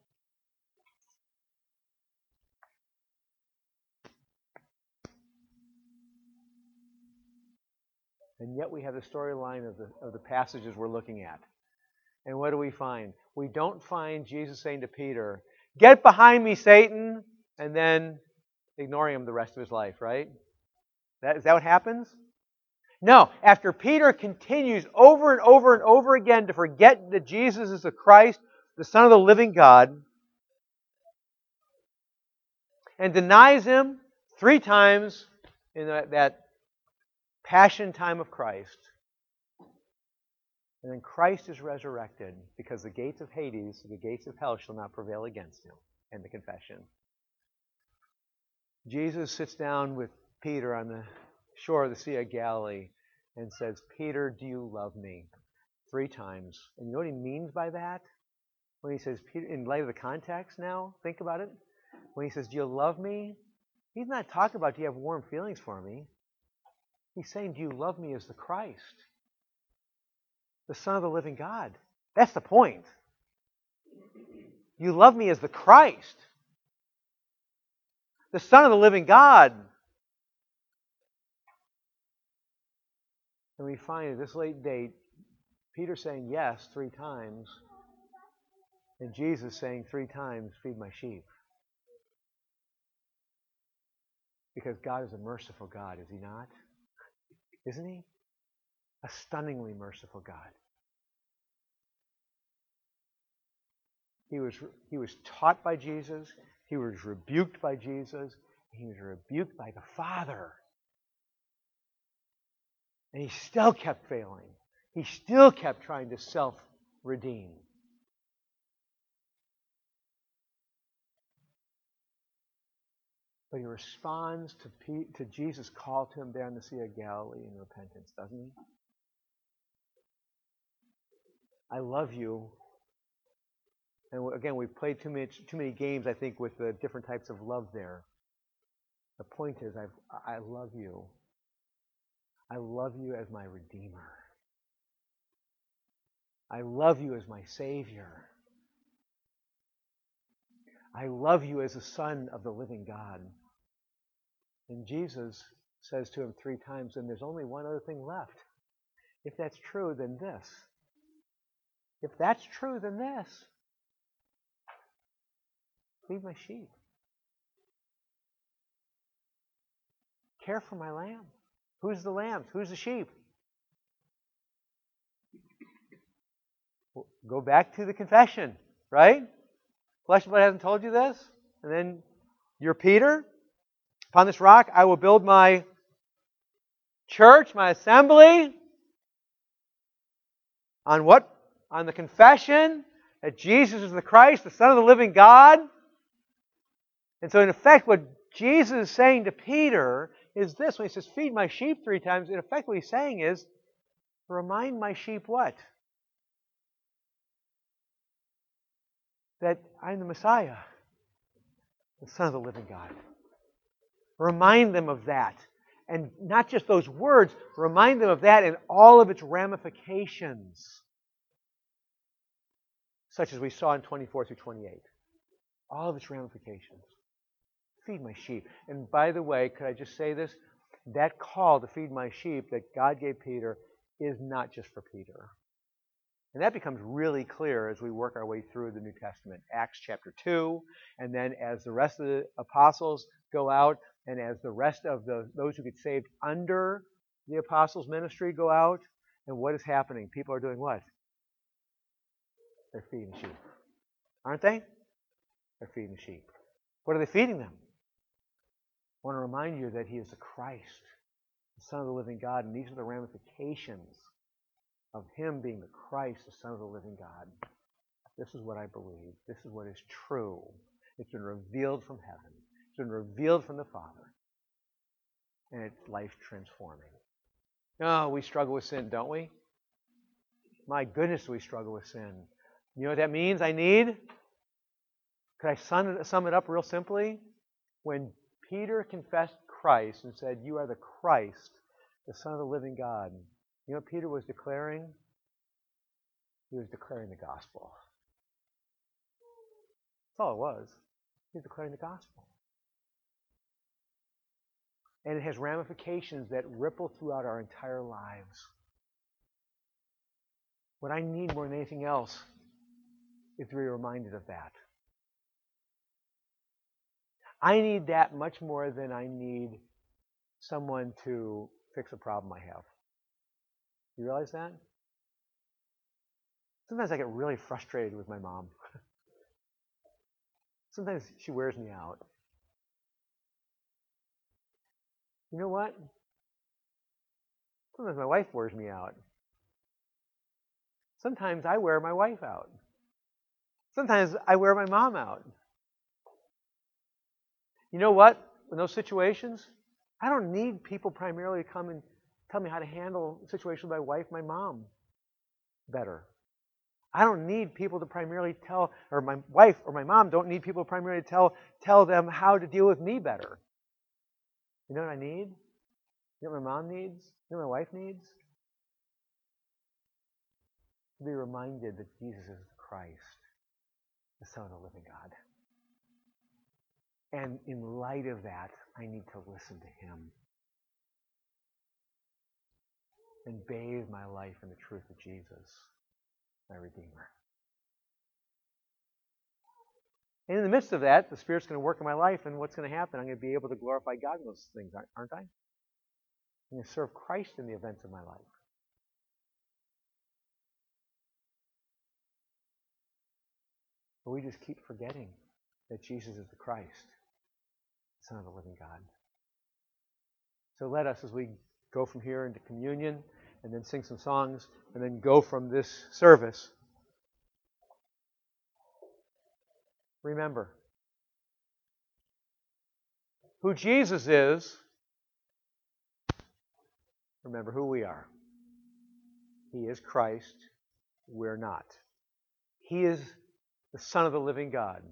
And yet we have the storyline of the, of the passages we're looking at. And what do we find? We don't find Jesus saying to Peter, Get behind me, Satan, and then ignoring him the rest of his life, right? That, is that what happens? No. After Peter continues over and over and over again to forget that Jesus is the Christ, the Son of the living God, and denies him three times in that, that passion time of Christ. And then Christ is resurrected because the gates of Hades, the gates of hell, shall not prevail against him. And the confession. Jesus sits down with Peter on the shore of the Sea of Galilee and says, Peter, do you love me? Three times. And you know what he means by that? When he says, Peter, in light of the context now, think about it. When he says, Do you love me? He's not talking about, Do you have warm feelings for me? He's saying, Do you love me as the Christ, the Son of the living God? That's the point. You love me as the Christ, the Son of the living God. And we find at this late date, Peter saying yes three times, and Jesus saying three times, Feed my sheep. Because God is a merciful God, is He not? Isn't He? A stunningly merciful God. He was, he was taught by Jesus, he was rebuked by Jesus, he was rebuked by the Father. And he still kept failing. He still kept trying to self redeem. But he responds to, P- to Jesus' call to him down the Sea of Galilee in repentance, doesn't he? I love you. And again, we've played too many, too many games, I think, with the different types of love there. The point is, I've, I love you. I love you as my Redeemer. I love you as my Savior. I love you as a son of the living God. And Jesus says to him three times, and there's only one other thing left. If that's true, then this. If that's true, then this. Leave my sheep. Care for my lamb. Who's the lambs? Who's the sheep? go back to the confession, right? Flesh and blood hasn't told you this. And then you're Peter. Upon this rock I will build my church, my assembly. On what? On the confession that Jesus is the Christ, the Son of the living God. And so, in effect, what Jesus is saying to Peter is this when he says, Feed my sheep three times, in effect, what he's saying is, Remind my sheep what? That I'm the Messiah, the Son of the living God. Remind them of that. And not just those words, remind them of that in all of its ramifications, such as we saw in 24 through 28. All of its ramifications. Feed my sheep. And by the way, could I just say this? That call to feed my sheep that God gave Peter is not just for Peter. And that becomes really clear as we work our way through the New Testament. Acts chapter 2, and then as the rest of the apostles go out, and as the rest of the those who get saved under the apostles' ministry go out, and what is happening? People are doing what? They're feeding sheep. Aren't they? They're feeding sheep. What are they feeding them? I want to remind you that He is the Christ, the Son of the living God, and these are the ramifications of Him being the Christ, the Son of the living God. This is what I believe. This is what is true. It's been revealed from heaven. It's been revealed from the Father. And it's life transforming. Oh, we struggle with sin, don't we? My goodness, we struggle with sin. You know what that means? I need? Could I sum it up real simply? When Peter confessed Christ and said, You are the Christ, the Son of the living God, you know what Peter was declaring? He was declaring the gospel. That's all it was. He was declaring the gospel. And it has ramifications that ripple throughout our entire lives. What I need more than anything else is to be reminded of that. I need that much more than I need someone to fix a problem I have. You realize that? Sometimes I get really frustrated with my mom. Sometimes she wears me out. You know what? Sometimes my wife wears me out. Sometimes I wear my wife out. Sometimes I wear my mom out. You know what? In those situations, I don't need people primarily to come and tell me how to handle situations with my wife, my mom better. I don't need people to primarily tell, or my wife or my mom don't need people primarily to tell tell them how to deal with me better. You know what I need? You know what my mom needs? You know what my wife needs? To be reminded that Jesus is Christ, the Son of the living God. And in light of that, I need to listen to Him and bathe my life in the truth of Jesus, my Redeemer. And in the midst of that, the Spirit's going to work in my life, and what's going to happen? I'm going to be able to glorify God in those things, aren't I? I'm going to serve Christ in the events of my life. But we just keep forgetting that Jesus is the Christ, the Son of the living God. So let us, as we go from here into communion, and then sing some songs, and then go from this service, remember who Jesus is, remember who we are. He is Christ, we're not. He is the Son of the living God,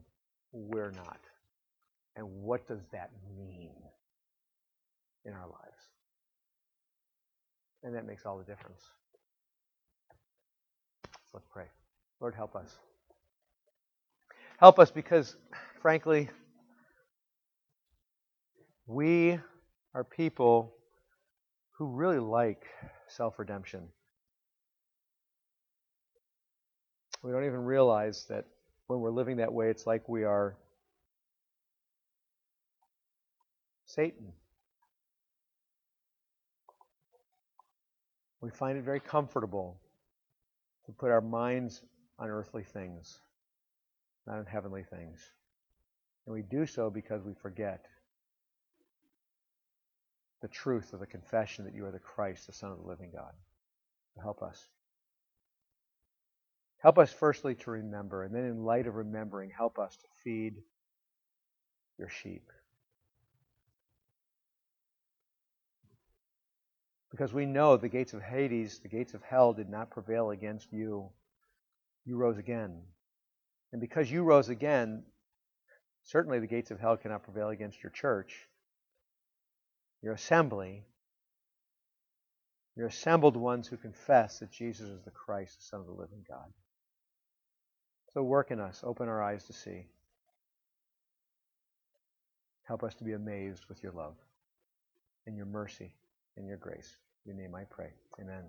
we're not. And what does that mean in our lives? And that makes all the difference. let's pray. Lord, help us. Help us because, frankly, we are people who really like self redemption. We don't even realize that when we're living that way, it's like we are Satan. We find it very comfortable to put our minds on earthly things, not in heavenly things. And we do so because we forget the truth of the confession that you are the Christ, the Son of the living God. Help us. Help us firstly to remember, and then in light of remembering, help us to feed your sheep. Because we know the gates of Hades, the gates of hell, did not prevail against you. You rose again. And because you rose again, certainly the gates of hell cannot prevail against your church, your assembly, your assembled ones who confess that Jesus is the Christ, the Son of the living God. So work in us, open our eyes to see. Help us to be amazed with your love and your mercy and your grace. In your name I pray. Amen.